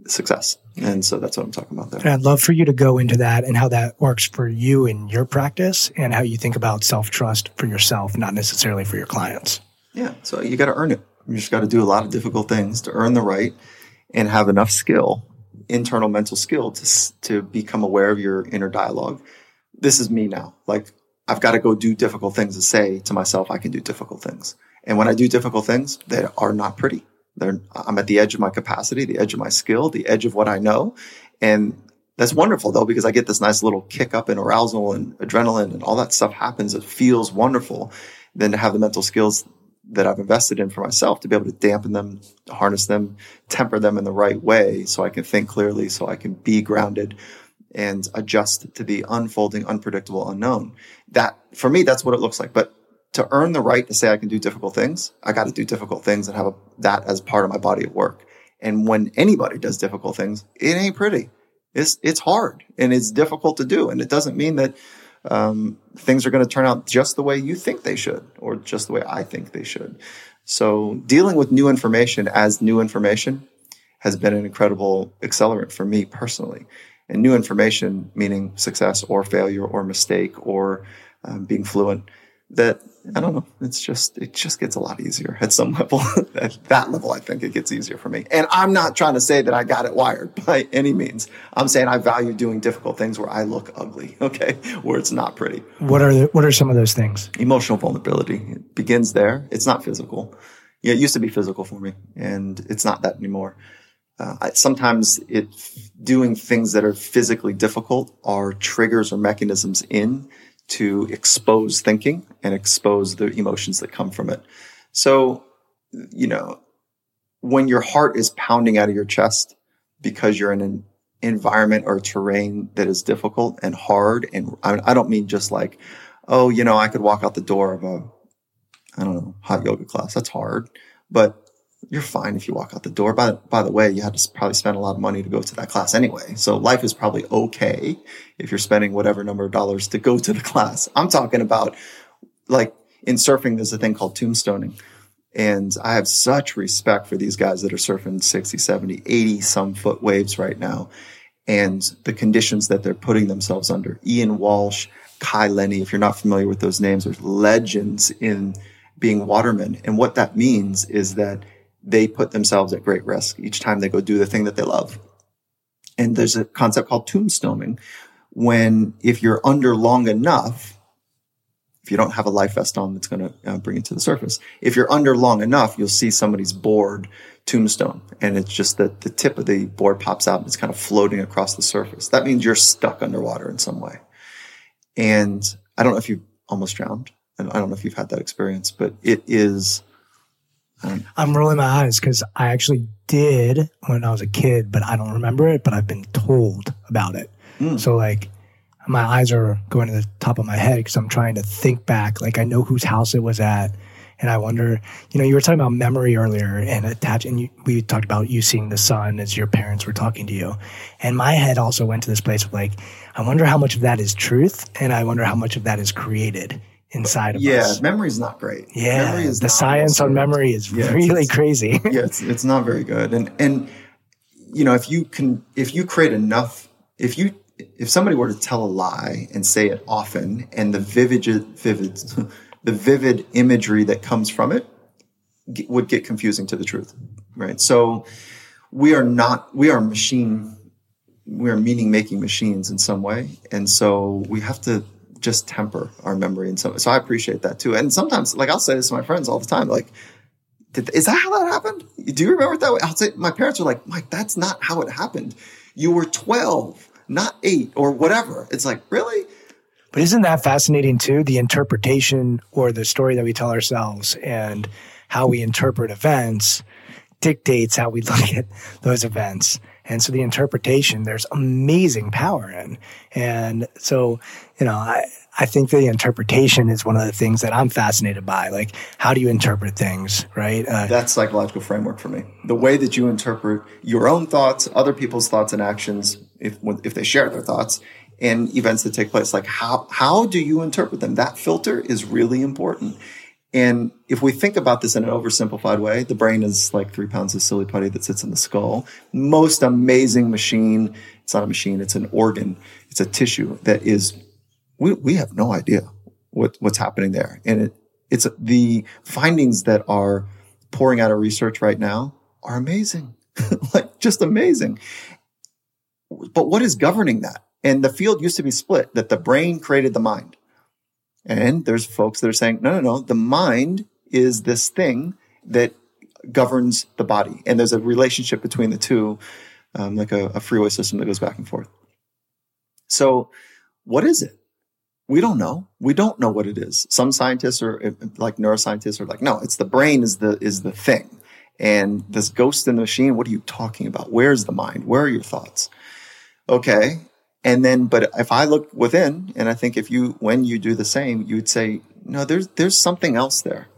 success. And so that's what I'm talking about there. And I'd love for you to go into that and how that works for you in your practice and how you think about self trust for yourself, not necessarily for your clients. Yeah. So you got to earn it. You just got to do a lot of difficult things to earn the right and have enough skill, internal mental skill to, to become aware of your inner dialogue. This is me now. Like I've got to go do difficult things to say to myself, I can do difficult things. And when I do difficult things, they are not pretty. They're, I'm at the edge of my capacity, the edge of my skill, the edge of what I know. And that's wonderful though, because I get this nice little kick up in arousal and adrenaline and all that stuff happens. It feels wonderful. Then to have the mental skills that I've invested in for myself to be able to dampen them, harness them, temper them in the right way so I can think clearly, so I can be grounded and adjust to the unfolding, unpredictable unknown. That for me, that's what it looks like. But to earn the right to say I can do difficult things, I got to do difficult things and have a, that as part of my body of work. And when anybody does difficult things, it ain't pretty. It's it's hard and it's difficult to do, and it doesn't mean that um, things are going to turn out just the way you think they should, or just the way I think they should. So dealing with new information as new information has been an incredible accelerant for me personally. And new information, meaning success or failure or mistake or um, being fluent, that I don't know. It's just it just gets a lot easier at some level. at that level, I think it gets easier for me. And I'm not trying to say that I got it wired by any means. I'm saying I value doing difficult things where I look ugly. Okay, where it's not pretty. What are the, what are some of those things? Emotional vulnerability it begins there. It's not physical. Yeah, it used to be physical for me, and it's not that anymore. Uh, I, sometimes it doing things that are physically difficult are triggers or mechanisms in to expose thinking and expose the emotions that come from it. So, you know, when your heart is pounding out of your chest because you're in an environment or terrain that is difficult and hard, and I, don't mean just like, oh, you know, I could walk out the door of a I don't know, hot yoga class. That's hard, but you're fine if you walk out the door. By, by the way, you had to probably spend a lot of money to go to that class anyway. So life is probably okay if you're spending whatever number of dollars to go to the class. I'm talking about like in surfing, there's a thing called tombstoning. And I have such respect for these guys that are surfing 60, 70, 80 some foot waves right now and the conditions that they're putting themselves under. Ian Walsh, Kai Lenny, if you're not familiar with those names, are legends in being watermen. And what that means is that they put themselves at great risk each time they go do the thing that they love. And there's a concept called tombstoning when if you're under long enough, if you don't have a life vest on that's going to uh, bring it to the surface, if you're under long enough, you'll see somebody's board tombstone and it's just that the tip of the board pops out and it's kind of floating across the surface. That means you're stuck underwater in some way. And I don't know if you've almost drowned. And I don't know if you've had that experience, but it is um, I'm rolling my eyes because I actually did when I was a kid, but I don't remember it. But I've been told about it. Mm. So like, my eyes are going to the top of my head because I'm trying to think back. Like I know whose house it was at, and I wonder. You know, you were talking about memory earlier and attach, and you, we talked about you seeing the sun as your parents were talking to you, and my head also went to this place of like, I wonder how much of that is truth, and I wonder how much of that is created inside of yeah, us. Yeah, memory's not great. Yeah, memory the science on memory is yeah, really it's, crazy. yeah, it's it's not very good. And and you know, if you can, if you create enough, if you if somebody were to tell a lie and say it often, and the vivid vivid the vivid imagery that comes from it would get confusing to the truth, right? So we are not we are machine we are meaning making machines in some way, and so we have to just temper our memory and so so I appreciate that too. And sometimes like I'll say this to my friends all the time, like, is that how that happened? Do you remember it that way? I'll say my parents are like, Mike, that's not how it happened. You were 12, not eight or whatever. It's like, really? But isn't that fascinating too? The interpretation or the story that we tell ourselves and how we interpret events dictates how we look at those events. And so the interpretation, there's amazing power in. And so, you know, I, I think the interpretation is one of the things that I'm fascinated by. Like, how do you interpret things, right? Uh, That's psychological framework for me. The way that you interpret your own thoughts, other people's thoughts and actions, if, if they share their thoughts, and events that take place. Like, how, how do you interpret them? That filter is really important. And if we think about this in an oversimplified way, the brain is like three pounds of silly putty that sits in the skull. Most amazing machine. It's not a machine. It's an organ. It's a tissue that is, we, we have no idea what, what's happening there. And it, it's the findings that are pouring out of research right now are amazing. like just amazing. But what is governing that? And the field used to be split that the brain created the mind. And there's folks that are saying, no, no, no, the mind is this thing that governs the body. And there's a relationship between the two, um, like a, a freeway system that goes back and forth. So, what is it? We don't know. We don't know what it is. Some scientists are like neuroscientists are like, no, it's the brain is the is the thing. And this ghost in the machine, what are you talking about? Where's the mind? Where are your thoughts? Okay. And then, but if I look within, and I think if you, when you do the same, you would say, no, there's, there's something else there.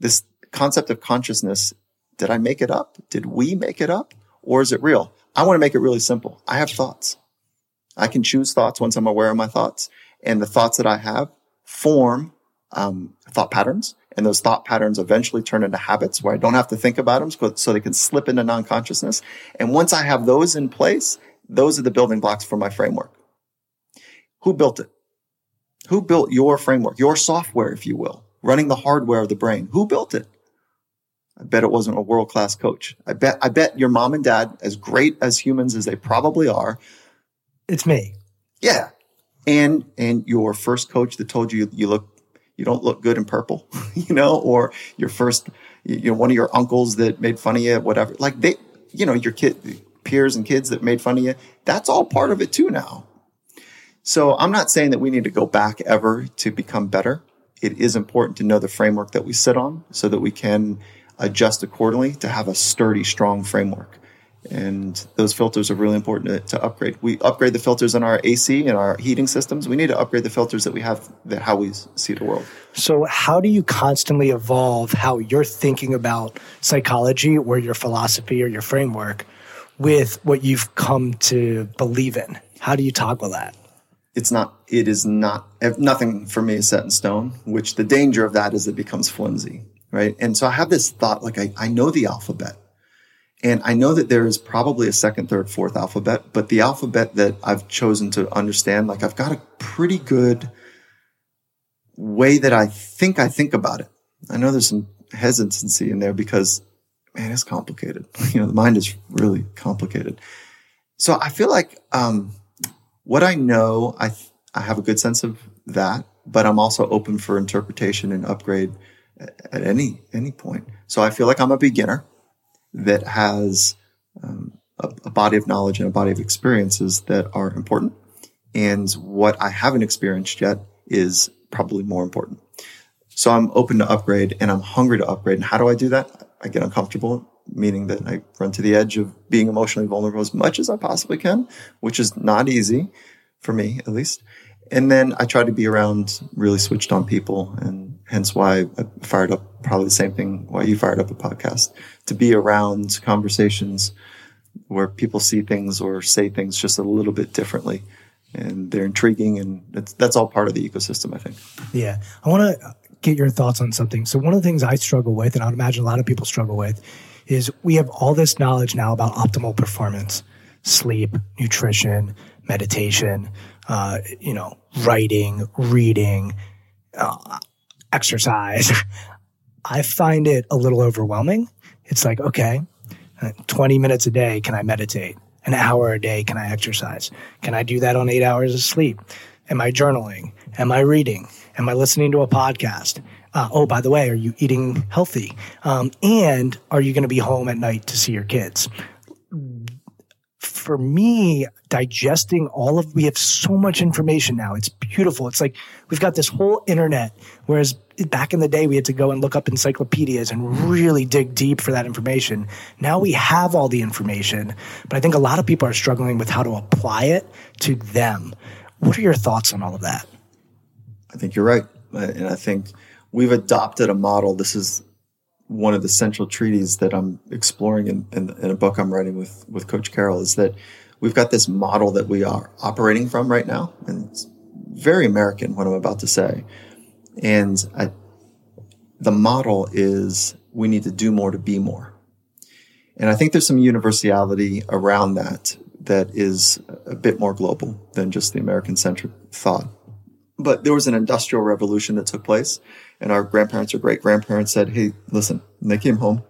This concept of consciousness, did I make it up? Did we make it up? Or is it real? I want to make it really simple. I have thoughts. I can choose thoughts once I'm aware of my thoughts. And the thoughts that I have form um, thought patterns. And those thought patterns eventually turn into habits where I don't have to think about them so they can slip into non consciousness. And once I have those in place, those are the building blocks for my framework. Who built it? Who built your framework, your software, if you will, running the hardware of the brain? Who built it? I bet it wasn't a world class coach. I bet, I bet your mom and dad, as great as humans as they probably are, it's me. Yeah. And, and your first coach that told you you look, you don't look good in purple, you know, or your first, you know, one of your uncles that made fun of you, whatever. Like they, you know, your kid, peers and kids that made fun of you, that's all part of it too now. So I'm not saying that we need to go back ever to become better. It is important to know the framework that we sit on so that we can adjust accordingly to have a sturdy, strong framework. and those filters are really important to, to, upgrade. We upgrade the filters in our AC and our heating systems. We need to upgrade the filters that we have that how we see the world. So, how do you constantly evolve how you're thinking about psychology or your philosophy or your framework with what you've come to believe in? How do you toggle that? It's not. It is not. Nothing for me is set in stone. Which the danger of that is it becomes flimsy, right? And so I have this thought, like I, I know the alphabet and I know that there is probably a second, third, fourth alphabet, but the alphabet that I've chosen to understand, like I've got a pretty good way that I think I think about it. I know there's some hesitancy in there because, man, it's complicated. You know, the mind is really complicated. So I feel like um, what I know, I I have a good sense of that, but I'm also open for interpretation and upgrade at any any point. So I feel like I'm a beginner that has um, a, a, body of knowledge and a body of experiences that are important. And what I haven't experienced yet is probably more important. So I'm open to upgrade and I'm hungry to upgrade. And how do I do that? I get uncomfortable, meaning that I run to the edge of being emotionally vulnerable as much as I possibly can, which is not easy for me, at least. And then I try to be around really switched on people and hence why I fired up probably the same thing why you fired up a podcast to be around conversations where people see things or say things just a little bit differently and they're intriguing and that's, that's all part of the ecosystem i think yeah i want to get your thoughts on something so one of the things i struggle with and i would imagine a lot of people struggle with is we have all this knowledge now about optimal performance sleep nutrition meditation uh, you know writing reading uh, exercise i find it a little overwhelming it's like, okay, uh, 20 minutes a day, can I meditate? An hour a day, can I exercise? Can I do that on eight hours of sleep? Am I journaling? Am I reading? Am I listening to a podcast? Uh, oh, by the way, are you eating healthy? Um, and are you going to be home at night to see your kids? For me, digesting all of, we have so much information now. It's beautiful. It's like we've got this whole internet, whereas back in the day we had to go and look up encyclopedias and really dig deep for that information. Now we have all the information, but I think a lot of people are struggling with how to apply it to them. What are your thoughts on all of that? I think you're right. And I think we've adopted a model. This is one of the central treaties that I'm exploring in, in, in a book I'm writing with, with Coach Carroll is that we've got this model that we are operating from right now. And it's very American, what I'm about to say. And I, the model is we need to do more to be more. And I think there's some universality around that that is a bit more global than just the American centric thought. But there was an industrial revolution that took place, and our grandparents or great grandparents said, Hey, listen, and they came home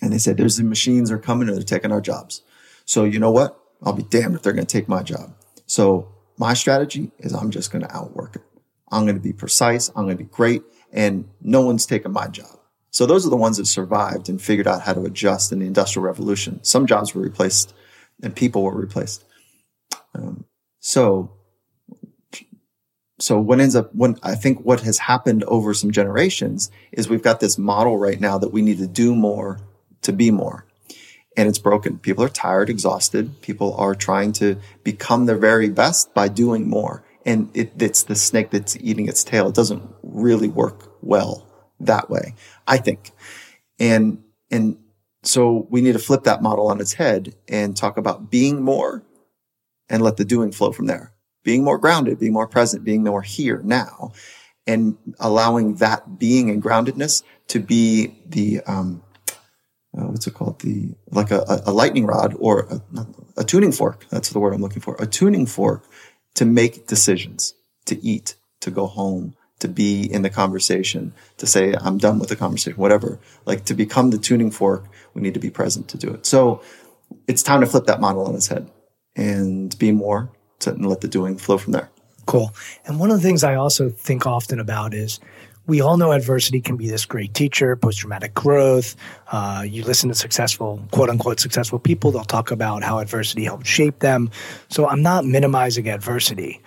and they said, There's the machines are coming and they're taking our jobs. So you know what? I'll be damned if they're going to take my job. So my strategy is I'm just going to outwork it. I'm going to be precise. I'm going to be great. And no one's taking my job. So those are the ones that survived and figured out how to adjust in the industrial revolution. Some jobs were replaced and people were replaced. Um, so, so what ends up, when I think what has happened over some generations is we've got this model right now that we need to do more to be more. And it's broken. People are tired, exhausted. People are trying to become their very best by doing more and it, it's the snake that's eating its tail. It doesn't really work well that way, I think. And, and so we need to flip that model on its head and talk about being more and let the doing flow from there. Being more grounded, being more present, being more here now, and allowing that being and groundedness to be the, um, uh, what's it called? The, like a, a lightning rod or a, a tuning fork. That's the word I'm looking for. A tuning fork to make decisions, to eat, to go home, to be in the conversation, to say, I'm done with the conversation, whatever. Like to become the tuning fork, we need to be present to do it. So it's time to flip that model on its head and be more to, and let the doing flow from there. Cool. And one of the things I also think often about is we all know adversity can be this great teacher, post traumatic growth. Uh, you listen to successful, quote unquote, successful people, they'll talk about how adversity helped shape them. So I'm not minimizing adversity.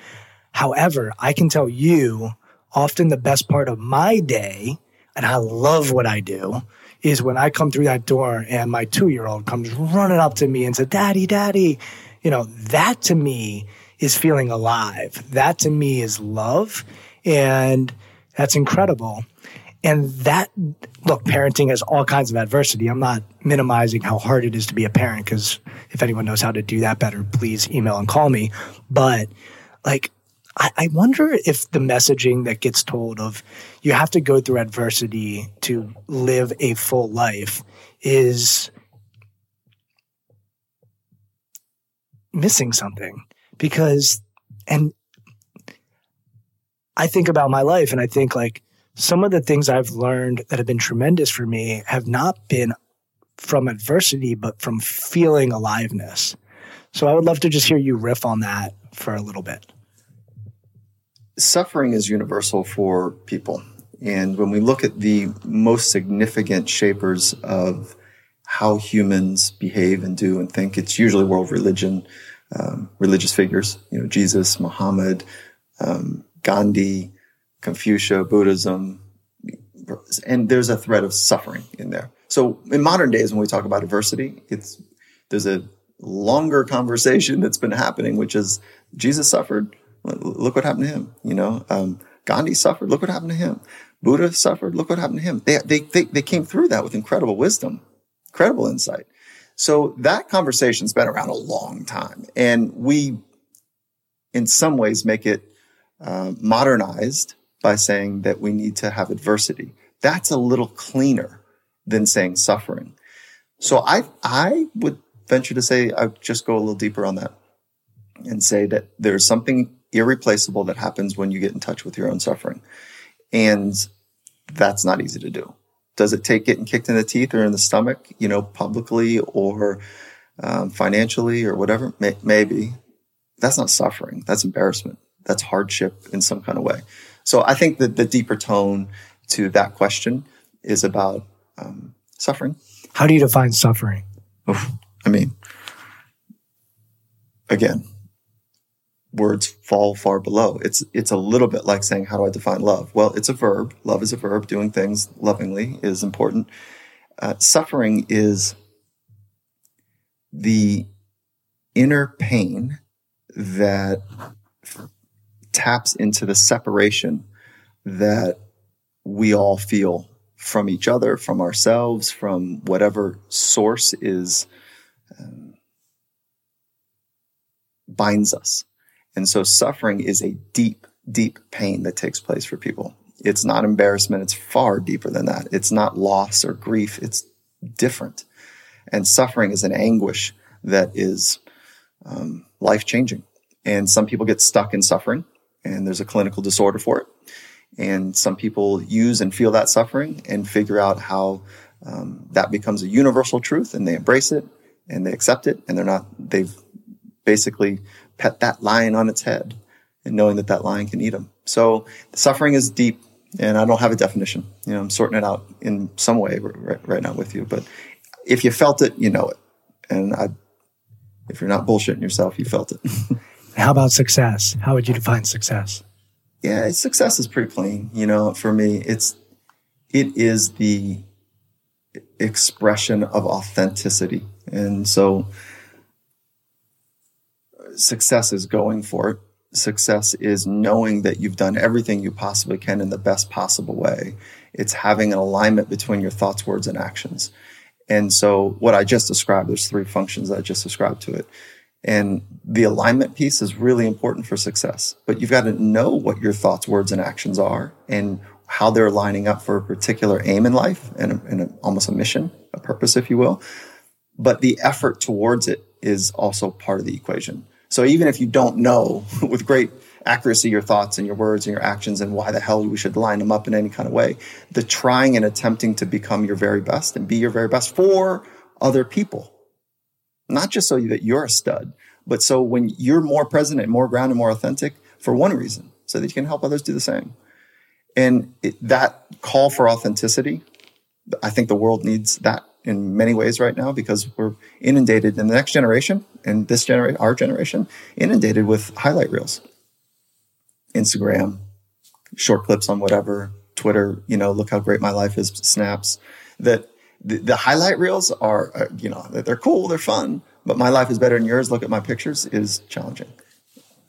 However, I can tell you often the best part of my day, and I love what I do, is when I come through that door and my two year old comes running up to me and says, Daddy, Daddy. You know, that to me is feeling alive. That to me is love. And that's incredible. And that, look, parenting has all kinds of adversity. I'm not minimizing how hard it is to be a parent because if anyone knows how to do that better, please email and call me. But like, I, I wonder if the messaging that gets told of you have to go through adversity to live a full life is missing something because, and I think about my life and I think like, some of the things I've learned that have been tremendous for me have not been from adversity, but from feeling aliveness. So I would love to just hear you riff on that for a little bit. Suffering is universal for people. And when we look at the most significant shapers of how humans behave and do and think, it's usually world religion, um, religious figures, you know, Jesus, Muhammad, um, Gandhi, Confucius, Buddhism, and there's a thread of suffering in there. So in modern days, when we talk about adversity, it's there's a longer conversation that's been happening, which is Jesus suffered. Look what happened to him. You know, um, Gandhi suffered. Look what happened to him. Buddha suffered. Look what happened to him. They, they, they, they came through that with incredible wisdom, incredible insight. So that conversation's been around a long time. And we, in some ways, make it uh, modernized by saying that we need to have adversity. That's a little cleaner than saying suffering. So I, I would venture to say I would just go a little deeper on that and say that there's something irreplaceable that happens when you get in touch with your own suffering. And that's not easy to do. Does it take getting kicked in the teeth or in the stomach, you know, publicly or um, financially or whatever? May- maybe. That's not suffering. That's embarrassment. That's hardship in some kind of way. So I think that the deeper tone to that question is about um, suffering. How do you define suffering? Oof. I mean, again, words fall far below. It's it's a little bit like saying, "How do I define love?" Well, it's a verb. Love is a verb. Doing things lovingly is important. Uh, suffering is the inner pain that taps into the separation that we all feel from each other, from ourselves, from whatever source is um, binds us. And so suffering is a deep, deep pain that takes place for people. It's not embarrassment. It's far deeper than that. It's not loss or grief. It's different. And suffering is an anguish that is um, life changing. And some people get stuck in suffering and there's a clinical disorder for it. And some people use and feel that suffering and figure out how um, that becomes a universal truth and they embrace it and they accept it and they're not, they've basically pet that lion on its head and knowing that that lion can eat them. So suffering is deep and I don't have a definition. You know, I'm sorting it out in some way right, right now with you, but if you felt it, you know it. And I, if you're not bullshitting yourself, you felt it. How about success? How would you define success? Yeah, success is pretty plain. You know, for me, it's it is the expression of authenticity, and so success is going for it. Success is knowing that you've done everything you possibly can in the best possible way. It's having an alignment between your thoughts, words, and actions. And so, what I just described, there's three functions that I just described to it and the alignment piece is really important for success. But you've got to know what your thoughts, words, and actions are and how they're lining up for a particular aim in life and, a, and a, almost a mission, a purpose, if you will. But the effort towards it is also part of the equation. So even if you don't know with great accuracy your thoughts and your words and your actions and why the hell we should line them up in any kind of way, the trying and attempting to become your very best and be your very best for other people not just so that you're a stud, but so when you're more present and more grounded, more authentic for one reason, so that you can help others do the same. And it, that call for authenticity, I think the world needs that in many ways right now because we're inundated in the next generation and this generation, our generation, inundated with highlight reels, Instagram, short clips on whatever, Twitter, you know, look how great my life is, snaps that the, the highlight reels are, uh, you know, they're cool, they're fun, but my life is better than yours. Look at my pictures is challenging.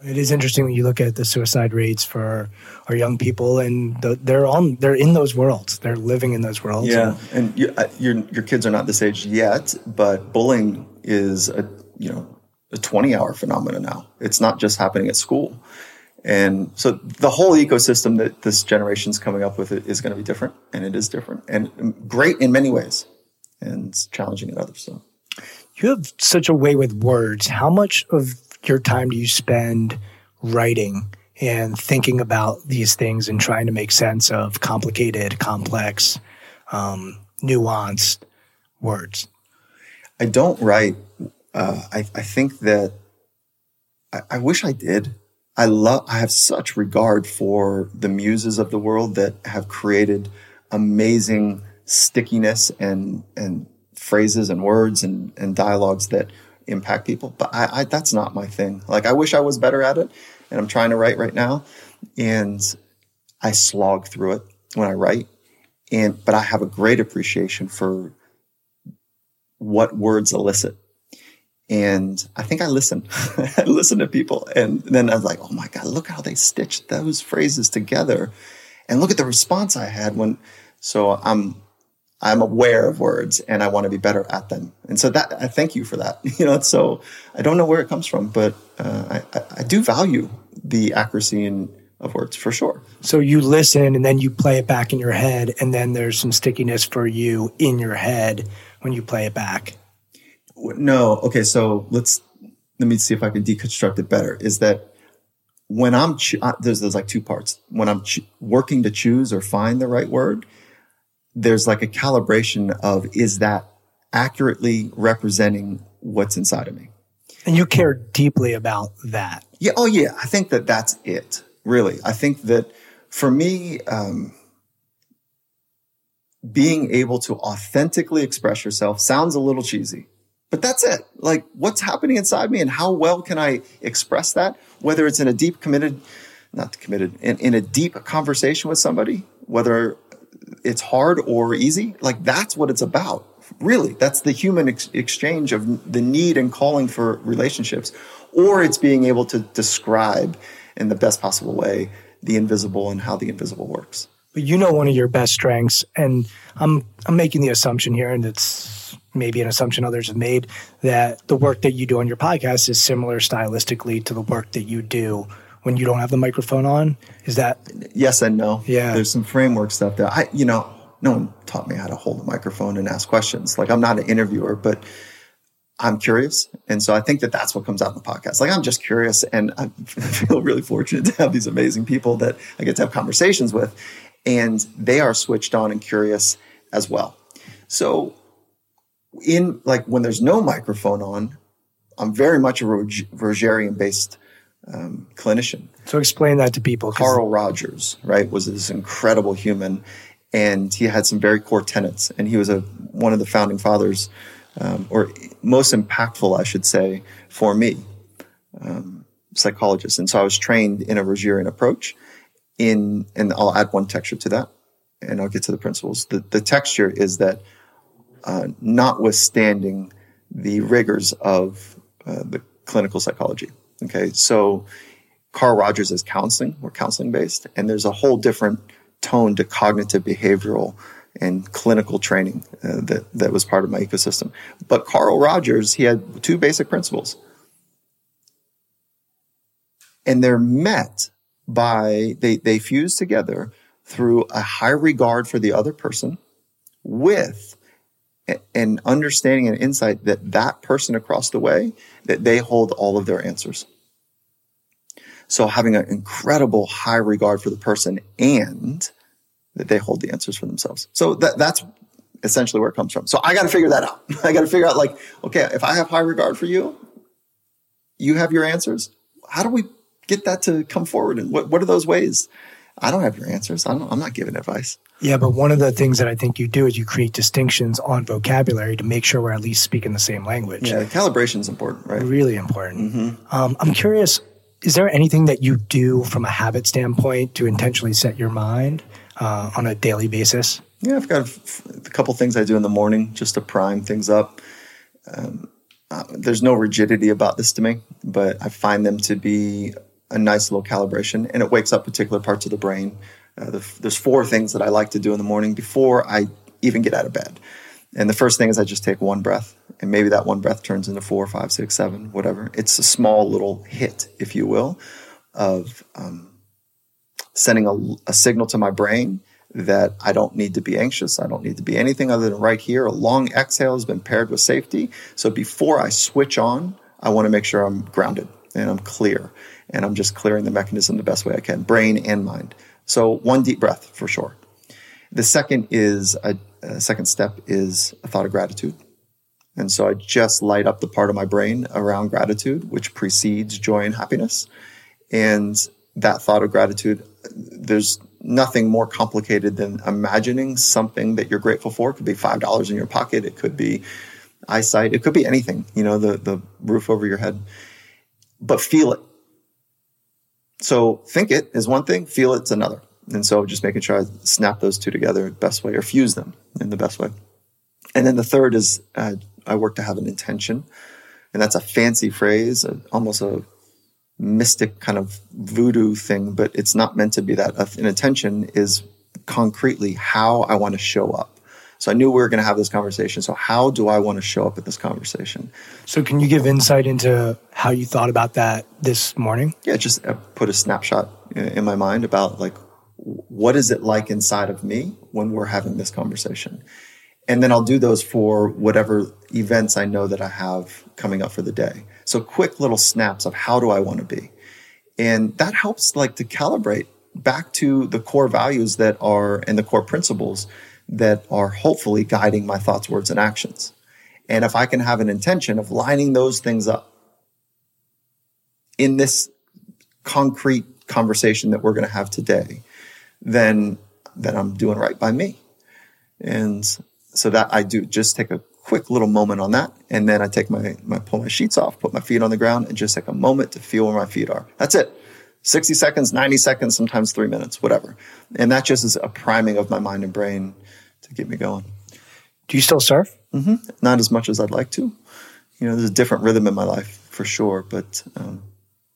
It is interesting when you look at the suicide rates for our young people, and the, they're on they're in those worlds. They're living in those worlds. Yeah, and you, uh, your your kids are not this age yet, but bullying is a you know a twenty hour phenomenon now. It's not just happening at school, and so the whole ecosystem that this generation's coming up with is going to be different, and it is different and great in many ways, and challenging in others. So you have such a way with words. How much of your time do you spend writing and thinking about these things and trying to make sense of complicated, complex, um, nuanced words? I don't write. Uh, I, I, think that I, I wish I did. I love. I have such regard for the muses of the world that have created amazing stickiness and and phrases and words and, and dialogues that impact people. But I, I, that's not my thing. Like I wish I was better at it, and I'm trying to write right now, and I slog through it when I write. And but I have a great appreciation for what words elicit. And I think I listen. I listen to people. And then I was like, oh my God, look how they stitched those phrases together. And look at the response I had when so I'm I'm aware of words and I want to be better at them. And so that I thank you for that. You know, so I don't know where it comes from, but uh, I, I do value the accuracy in, of words for sure. So you listen and then you play it back in your head, and then there's some stickiness for you in your head when you play it back. No, okay. So let's let me see if I can deconstruct it better. Is that when I'm cho- uh, there's there's like two parts. When I'm ch- working to choose or find the right word there's like a calibration of is that accurately representing what's inside of me? And you care deeply about that. Yeah. Oh, yeah. I think that that's it. Really, I think that for me, um, being able to authentically express yourself sounds a little cheesy, but that's it. Like, what's happening inside me, and how well can I express that? Whether it's in a deep committed, not committed, in, in a deep conversation with somebody, whether it's hard or easy. Like that's what it's about. Really, that's the human ex- exchange of the need and calling for relationships, or it's being able to describe in the best possible way the invisible and how the invisible works. But you know one of your best strengths, and I'm I'm making the assumption here, and it's maybe an assumption others have made that the work that you do on your podcast is similar stylistically to the work that you do when you don't have the microphone on? Is that yes and no? Yeah, there's some framework stuff there. I, you know, no one taught me how to hold a microphone and ask questions. Like I'm not an interviewer, but I'm curious, and so I think that that's what comes out in the podcast. Like I'm just curious, and I feel really fortunate to have these amazing people that I get to have conversations with, and they are switched on and curious as well. So, in like when there's no microphone on, I'm very much a Rogerian based um, clinician. So explain that to people. Carl Rogers, right, was this incredible human, and he had some very core tenets, and he was a one of the founding fathers, um, or most impactful, I should say, for me, um, psychologist. And so I was trained in a Rogerian approach. In and I'll add one texture to that, and I'll get to the principles. The, the texture is that, uh, notwithstanding the rigors of uh, the clinical psychology Okay, so Carl Rogers is counseling, we're counseling based, and there's a whole different tone to cognitive behavioral and clinical training uh, that, that was part of my ecosystem. But Carl Rogers, he had two basic principles. And they're met by, they, they fuse together through a high regard for the other person with an understanding and insight that that person across the way, that they hold all of their answers. So having an incredible high regard for the person and that they hold the answers for themselves. So that, that's essentially where it comes from. So I got to figure that out. I got to figure out like, okay, if I have high regard for you, you have your answers. How do we get that to come forward? And what, what are those ways? I don't have your answers. I am not giving advice. Yeah, but one of the things that I think you do is you create distinctions on vocabulary to make sure we're at least speaking the same language. Yeah, calibration is important, right? Really important. Mm-hmm. Um, I'm curious is there anything that you do from a habit standpoint to intentionally set your mind uh, on a daily basis? Yeah, I've got a, f- a couple things I do in the morning just to prime things up. Um, uh, there's no rigidity about this to me, but I find them to be a nice little calibration, and it wakes up particular parts of the brain. Uh, the, there's four things that I like to do in the morning before I even get out of bed. And the first thing is I just take one breath, and maybe that one breath turns into four, five, six, seven, whatever. It's a small little hit, if you will, of um, sending a, a signal to my brain that I don't need to be anxious. I don't need to be anything other than right here. A long exhale has been paired with safety. So before I switch on, I want to make sure I'm grounded and I'm clear and I'm just clearing the mechanism the best way I can, brain and mind. So one deep breath for sure. The second is a, a second step is a thought of gratitude. And so I just light up the part of my brain around gratitude, which precedes joy and happiness. And that thought of gratitude, there's nothing more complicated than imagining something that you're grateful for. It could be five dollars in your pocket. It could be eyesight. It could be anything. You know, the the roof over your head. But feel it. So think it is one thing. Feel it's another. And so just making sure I snap those two together the best way, or fuse them in the best way. And then the third is uh, I work to have an intention, and that's a fancy phrase, almost a mystic kind of voodoo thing, but it's not meant to be that. An intention is concretely how I want to show up. So I knew we were going to have this conversation. So how do I want to show up at this conversation? So can you give insight into how you thought about that this morning? Yeah, just uh, put a snapshot in my mind about like what is it like inside of me when we're having this conversation. And then I'll do those for whatever events I know that I have coming up for the day. So quick little snaps of how do I want to be? And that helps like to calibrate back to the core values that are and the core principles that are hopefully guiding my thoughts, words, and actions. And if I can have an intention of lining those things up in this concrete conversation that we're going to have today, then then I'm doing right by me. And so that I do just take a quick little moment on that. And then I take my, my, pull my sheets off, put my feet on the ground and just take a moment to feel where my feet are. That's it. 60 seconds, 90 seconds, sometimes three minutes, whatever. And that just is a priming of my mind and brain to get me going. Do you still surf? Mm-hmm. Not as much as I'd like to. You know, there's a different rhythm in my life for sure, but um,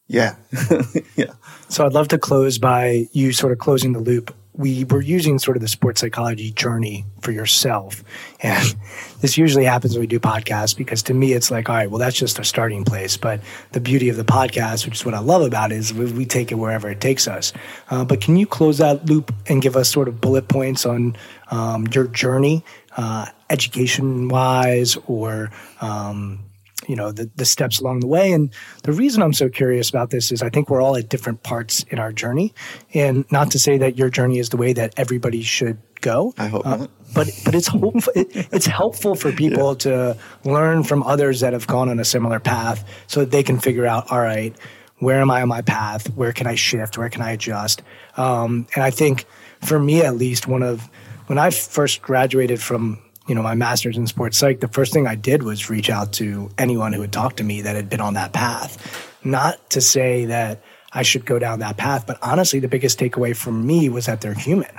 yeah, yeah. So I'd love to close by you sort of closing the loop we were using sort of the sports psychology journey for yourself. And this usually happens when we do podcasts because to me, it's like, all right, well, that's just a starting place. But the beauty of the podcast, which is what I love about it, is we, we take it wherever it takes us. Uh, but can you close that loop and give us sort of bullet points on um, your journey, uh, education wise, or um, you know the, the steps along the way. And the reason i'm so curious about this is i think we're all at different parts in our journey. And not to say that your journey is the way that everybody should go. I hope uh, not. but but it's hopeful, it, it's helpful for people yeah. to learn from others that have gone on a similar path so that they can figure out all right where am i on my path? Where can i shift? Where can i adjust? Um, and i think for me at least one of when i first graduated from you know, my master's in sports psych, the first thing I did was reach out to anyone who had talked to me that had been on that path. Not to say that I should go down that path, but honestly, the biggest takeaway from me was that they're human.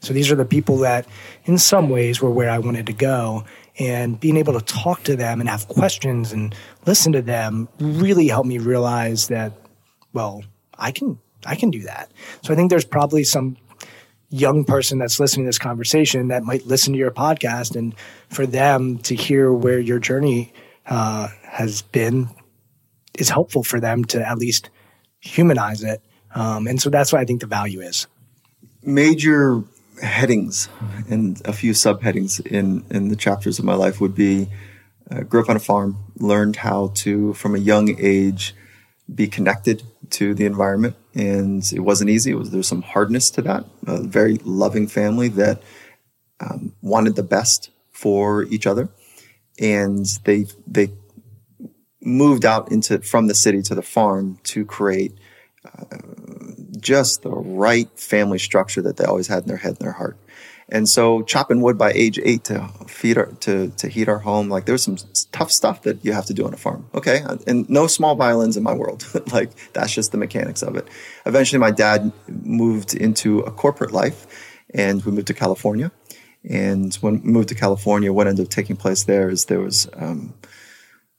So these are the people that, in some ways, were where I wanted to go. And being able to talk to them and have questions and listen to them really helped me realize that, well, I can I can do that. So I think there's probably some young person that's listening to this conversation that might listen to your podcast and for them to hear where your journey uh, has been is helpful for them to at least humanize it. Um, and so that's what I think the value is. Major headings and a few subheadings in, in the chapters of my life would be uh, grew up on a farm, learned how to, from a young age, be connected to the environment, and it wasn't easy. It was there's some hardness to that. A very loving family that um, wanted the best for each other, and they they moved out into from the city to the farm to create uh, just the right family structure that they always had in their head and their heart. And so chopping wood by age eight to feed our, to, to heat our home, like there's some tough stuff that you have to do on a farm. Okay. And no small violins in my world. like that's just the mechanics of it. Eventually my dad moved into a corporate life and we moved to California. And when we moved to California, what ended up taking place there is there was um,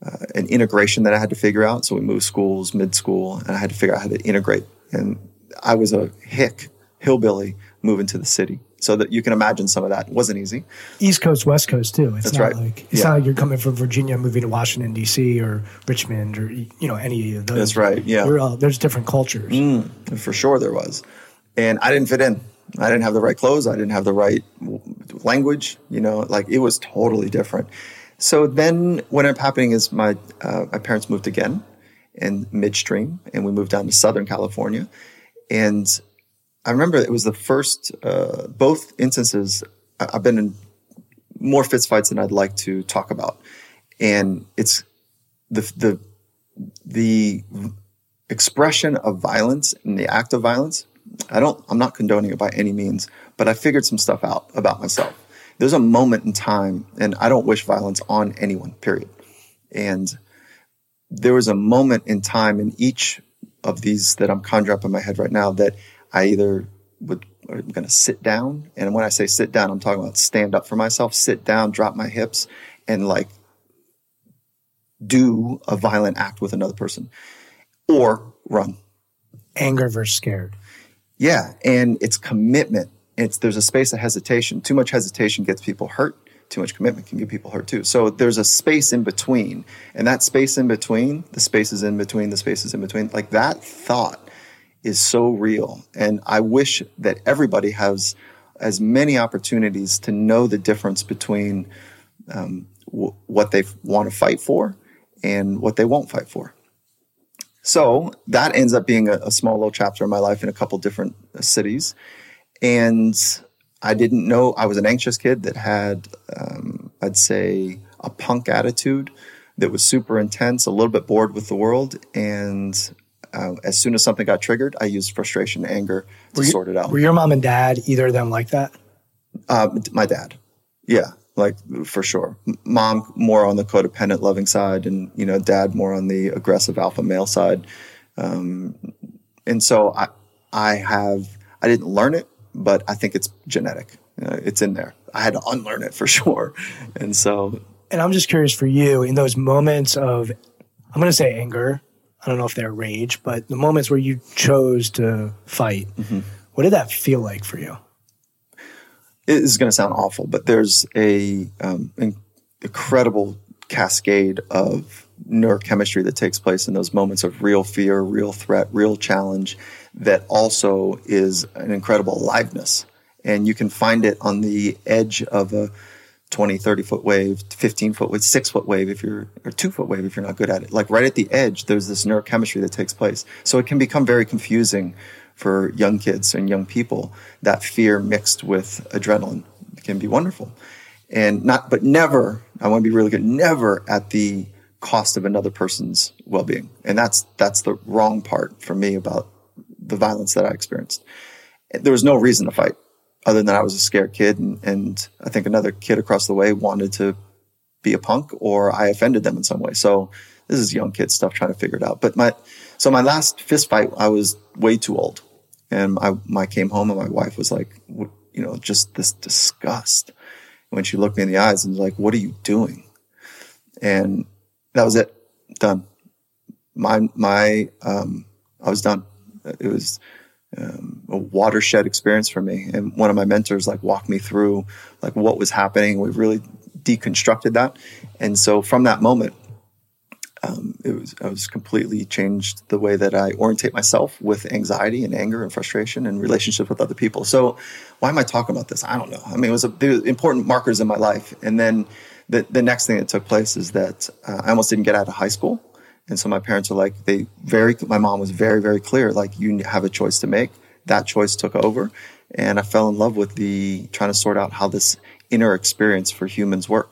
uh, an integration that I had to figure out. So we moved schools mid school, and I had to figure out how to integrate. And I was a hick, hillbilly, moving to the city. So that you can imagine some of that it wasn't easy. East Coast, West Coast too. It's That's not right. like it's Yeah. not like you're coming from Virginia, moving to Washington D.C. or Richmond or you know any of those. That's right, yeah. All, there's different cultures. Mm, for sure there was. And I didn't fit in. I didn't have the right clothes. I didn't have the right language. You know, like it was totally different. So then what ended up happening is my, uh, my parents moved again in midstream and we moved down to Southern California. And I remember it was the first, uh, both instances, I- I've been in more fist fights than I'd like to talk about. And it's the, the, the expression of violence and the act of violence i don't i'm not condoning it by any means but i figured some stuff out about myself there's a moment in time and i don't wish violence on anyone period and there was a moment in time in each of these that i'm conjuring up in my head right now that i either would i'm going to sit down and when i say sit down i'm talking about stand up for myself sit down drop my hips and like do a violent act with another person or run. Anger versus scared. Yeah, and it's commitment. It's there's a space of hesitation. Too much hesitation gets people hurt. Too much commitment can get people hurt too. So there's a space in between, and that space in between, the spaces in between, the spaces in between, like that thought is so real. And I wish that everybody has as many opportunities to know the difference between um, w- what they want to fight for and what they won't fight for. So that ends up being a, a small little chapter in my life in a couple different uh, cities. And I didn't know I was an anxious kid that had, um, I'd say, a punk attitude that was super intense, a little bit bored with the world. And uh, as soon as something got triggered, I used frustration, anger to you- sort it out. Were your mom and dad either of them like that? Uh, my dad. Yeah, like for sure. Mom more on the codependent, loving side, and you know, dad more on the aggressive alpha male side. Um, and so I, I have, I didn't learn it, but I think it's genetic. Uh, it's in there. I had to unlearn it for sure. And so, And I'm just curious for you in those moments of, I'm going to say anger. I don't know if they're rage, but the moments where you chose to fight, Mm-hmm. what did that feel like for you? it is going to sound awful, but there's a um, in- incredible cascade of neurochemistry that takes place in those moments of real fear, real threat, real challenge that also is an incredible aliveness. And you can find it on the edge of a 20, 30 foot wave, 15 foot wave, six foot wave if you're, or two foot wave if you're not good at it. Like right at the edge, there's this neurochemistry that takes place. So it can become very confusing for young kids and young people. That fear mixed with adrenaline can be wonderful. And not, but never, I want to be really good, never at the cost of another person's well being. And that's, that's the wrong part for me about the violence that I experienced. There was no reason to fight other than I was a scared kid, and, and I think another kid across the way wanted to be a punk, or I offended them in some way. So this is young kid stuff, trying to figure it out. But my so my last fist fight, I was way too old, and I, came home, and my wife was like, you know, just this disgust when she looked me in the eyes and was like, "What are you doing?" And that was it, done. My my um, I was done. It was um, a watershed experience for me. And one of my mentors like walked me through like what was happening. We really deconstructed that. And so from that moment, um, it was I was completely changed the way that I orientate myself with anxiety and anger and frustration and relationships with other people. So why am I talking about this? I don't know. I mean, it was a there were important markers in my life. And then the the next thing that took place is that uh, I almost didn't get out of high school. And so my parents are like, they very, my mom was very, very clear, like, you have a choice to make. That choice took over. And I fell in love with the trying to sort out how this inner experience for humans work.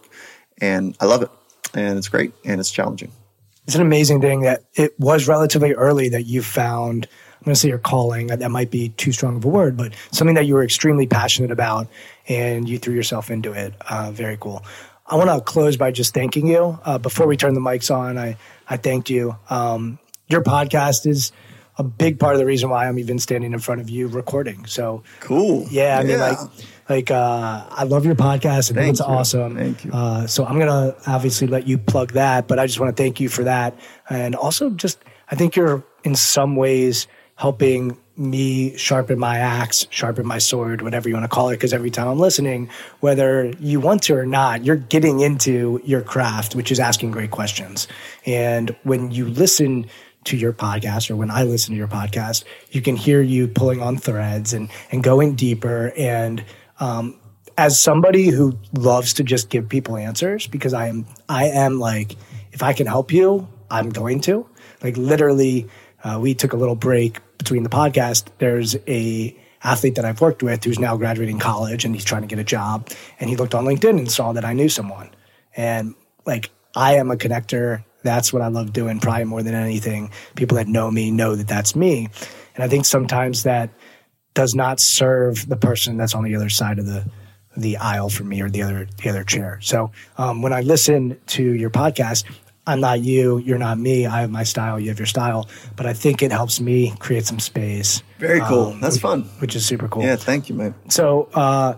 And I love it. And it's great. And it's challenging. It's an amazing thing that it was relatively early that you found. I'm going to say your calling. That might be too strong of a word, but something that you were extremely passionate about, and you threw yourself into it. Uh, very cool. I want to close by just thanking you. Uh, before we turn the mics on, I I thanked you. Um, your podcast is a big part of the reason why I'm even standing in front of you recording. So Cool. yeah, I mean, like, like uh, I love your podcast. I think it's you. awesome. Thank you. Uh, so I'm gonna obviously let you plug that, but I just want to thank you for that, and also just I think you're in some ways helping me sharpen my axe, sharpen my sword, whatever you want to call it. Because every time I'm listening, whether you want to or not, you're getting into your craft, which is asking great questions. And when you listen to your podcast or when I listen to your podcast, you can hear you pulling on threads and, and going deeper. And um, as somebody who loves to just give people answers, because I am, I am like, if I can help you, I'm going to. Like literally, uh, we took a little break between the podcast. There's a athlete that I've worked with who's now graduating college and he's trying to get a job. And he looked on LinkedIn and saw that I knew someone. And like, I am a connector. That's what I love doing, probably more than anything. People that know me know that that's me. And I think sometimes that does not serve the person that's on the other side of the the aisle for me or the other the other chair. So um, when I listen to your podcast, I'm not you, you're not me. I have my style, you have your style, but I think it helps me create some space. Very cool. um, That's which- fun. which is super cool. Yeah, thank you, mate. So uh,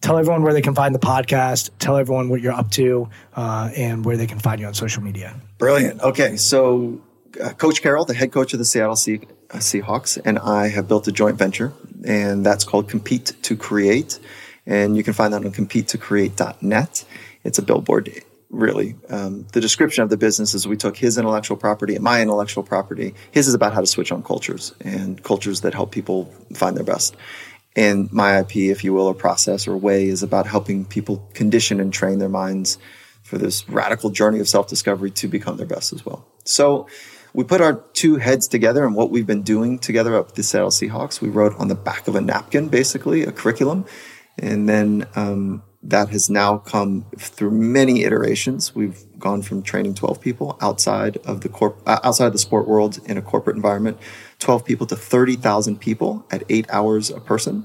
tell everyone where they can find the podcast. Tell everyone what you're up to uh, and where they can find you on social media. Brilliant. Okay, so uh, Coach Carroll, the head coach of the Seattle Sea- uh, Seahawks, and I have built a joint venture, and that's called Compete to Create. And you can find that on competetocreate.net. It's a billboard, really. Um, the description of the business is we took his intellectual property and my intellectual property. His is about how to switch on cultures and cultures that help people find their best. And my IP, if you will, or process or way, is about helping people condition and train their minds for this radical journey of self discovery to become their best as well. So we put our two heads together and what we've been doing together up at the Seattle Seahawks. We wrote on the back of a napkin, basically, a curriculum. And then um, that has now come through many iterations. We've gone from training 12 people outside of the corp- uh, outside the sport world in a corporate environment, 12 people to 30,000 people at eight hours a person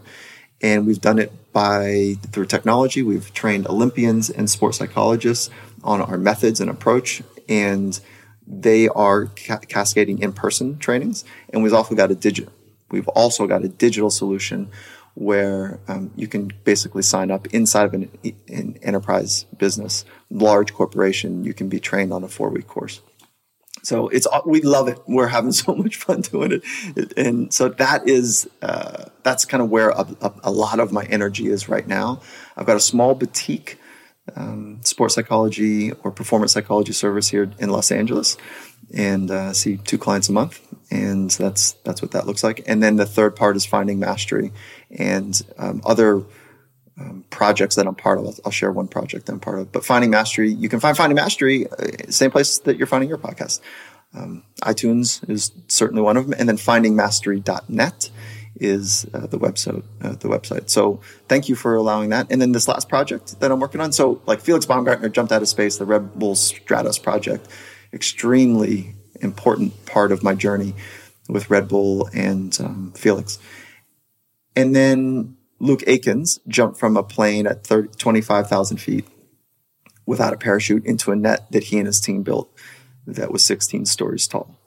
and we've done it by through technology. We've trained Olympians and sports psychologists on our methods and approach, and they are ca- cascading in-person trainings. And we've also got a digital. We've also got a digital solution where um, you can basically sign up inside of an, an enterprise business, large corporation. You can be trained on a four-week course. So it's we love it. We're having so much fun doing it, and so that is uh, that's kind of where a, a, a lot of my energy is right now. I've got a small boutique um, sports psychology or performance psychology service here in Los Angeles, and uh, see two clients a month, and that's that's what that looks like. And then the third part is finding mastery and um, other um, projects that I'm part of. I'll, share one project that I'm part of. But Finding Mastery, you can find Finding Mastery uh, same place that you're finding your podcast. Um, iTunes is certainly one of them, and then FindingMastery.net is uh, the website. Uh, the website. So thank you for allowing that. And then this last project that I'm working on. So like Felix Baumgartner jumped out of space, the Red Bull Stratos project, extremely important part of my journey with Red Bull and um, Felix. And then Luke Aikins jumped from a plane at 30, 25,000 feet without a parachute into a net that he and his team built that was 16 stories tall.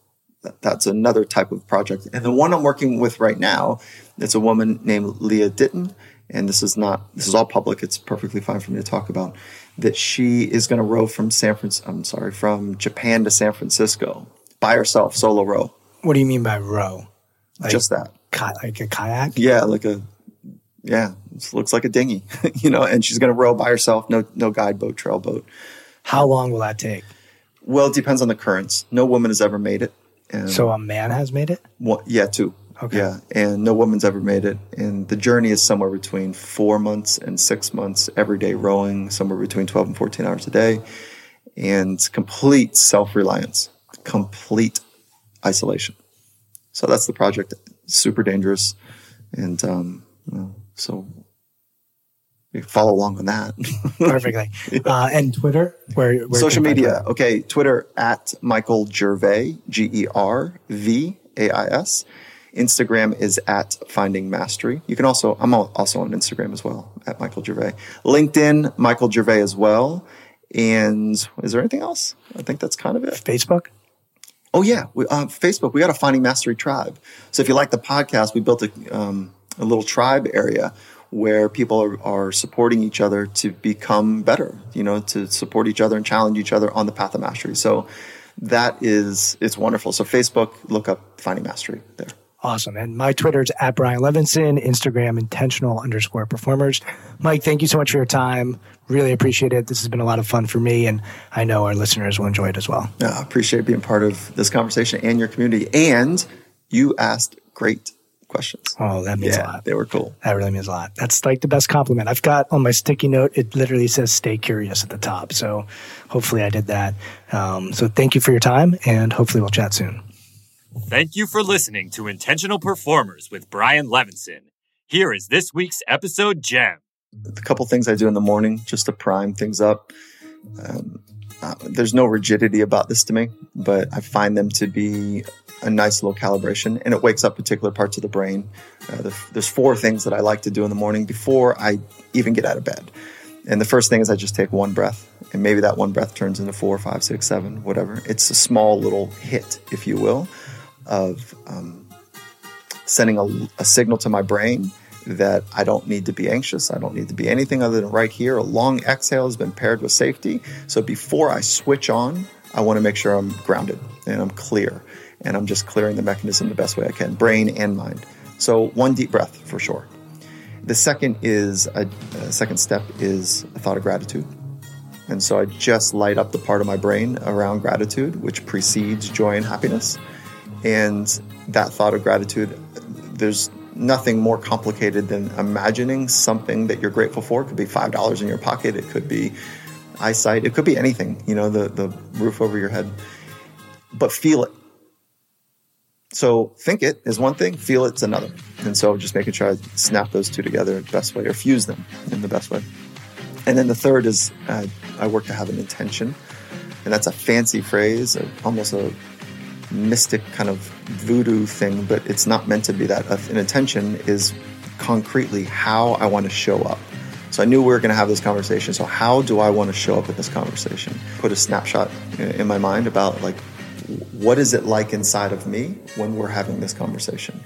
That, that's another type of project. And the one I'm working with right now, it's a woman named Lia Ditton. And this is not, this is all public. It's perfectly fine for me to talk about that she is going to row from San Francisco, I'm sorry, from Japan to San Francisco by herself, solo row. What do you mean by row? Like, Just that. ki- like a kayak? Yeah, like a yeah, it looks like a dinghy, you know. And she's going to row by herself, no no guide boat, trail boat. How long will that take? Well, it depends on the currents. No woman has ever made it. And So a man has made it? one, yeah, two. Okay. Yeah, and no woman's ever made it. And the journey is somewhere between four months and six months, every day rowing, somewhere between twelve and fourteen hours a day, and complete self reliance, complete isolation. So that's the project. Super dangerous, and um, you know, so you follow along on that. Perfectly. uh, and Twitter? Where, where Social can I find media. Okay, Twitter at Michael Gervais, G E R V A I S. Instagram is at Finding Mastery. You can also, I'm also on Instagram as well at Michael Gervais. LinkedIn, Michael Gervais as well. And is there anything else? I think that's kind of it. Facebook? Oh yeah, we, uh, Facebook. We got a Finding Mastery tribe. So if you like the podcast, we built a, um, a little tribe area where people are, are, supporting each other to become better. You know, to support each other and challenge each other on the path of mastery. So that is it's wonderful. So Facebook, look up Finding Mastery there. Awesome. And my Twitter is at Brian Levinson, Instagram intentional underscore performers. Mike, thank you so much for your time. Really appreciate it. This has been a lot of fun for me, and I know our listeners will enjoy it as well. Yeah, I appreciate being part of this conversation and your community. And you asked great questions. Oh, that means yeah, a lot. They were cool. That really means a lot. That's like the best compliment. I've got on my sticky note, it literally says stay curious at the top. So hopefully I did that. Um, so thank you for your time, and hopefully we'll chat soon. Thank you for listening to Intentional Performers with Brian Levinson. Here is this week's episode gem. A couple things I do in the morning just to prime things up. Um, uh, there's no rigidity about this to me, but I find them to be a nice little calibration and it wakes up particular parts of the brain. Uh, the, there's four things that I like to do in the morning before I even get out of bed. And the first thing is I just take one breath, and maybe that one breath turns into four, five, six, seven, whatever. It's a small little hit, if you will of um, sending a, a signal to my brain that I don't need to be anxious. I don't need to be anything other than right here. A long exhale has been paired with safety. So before I switch on, I want to make sure I'm grounded and I'm clear and I'm just clearing the mechanism the best way I can, brain and mind. So one deep breath for sure. The second is a, a second step is a thought of gratitude. And so I just light up the part of my brain around gratitude, which precedes joy and happiness. And that thought of gratitude, there's nothing more complicated than imagining something that you're grateful for. It could be $5 in your pocket, it could be eyesight, it could be anything, you know, the, the roof over your head. But feel it. So think it is one thing, feel it's another. And so just making sure I snap those two together the best way or fuse them in the best way. And then the third is uh, I work to have an intention. And that's a fancy phrase, almost a mystic kind of voodoo thing, but it's not meant to be that. An intention is concretely how I want to show up. So I knew we were going to have this conversation. So how do I want to show up in this conversation? Put a snapshot in my mind about like what is it like inside of me when we're having this conversation?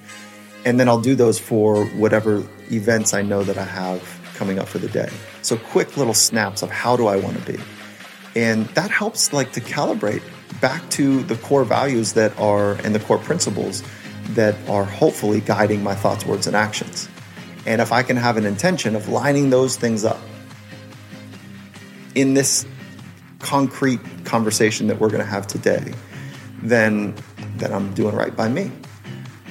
And then I'll do those for whatever events I know that I have coming up for the day. So quick little snaps of how do I want to be? And that helps like to calibrate back to the core values that are and the core principles that are hopefully guiding my thoughts, words, and actions. And if I can have an intention of lining those things up in this concrete conversation that we're going to have today, then then I'm doing right by me.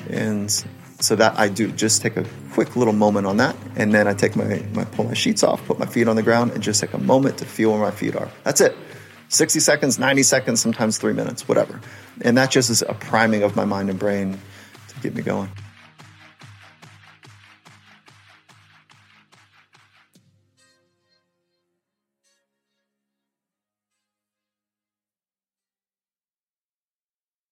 And so that I do just take a quick little moment on that, and then I take my, my pull my sheets off, put my feet on the ground, and just take a moment to feel where my feet are. That's it. 60 seconds, 90 seconds, sometimes three minutes, whatever. And that just is a priming of my mind and brain to get me going.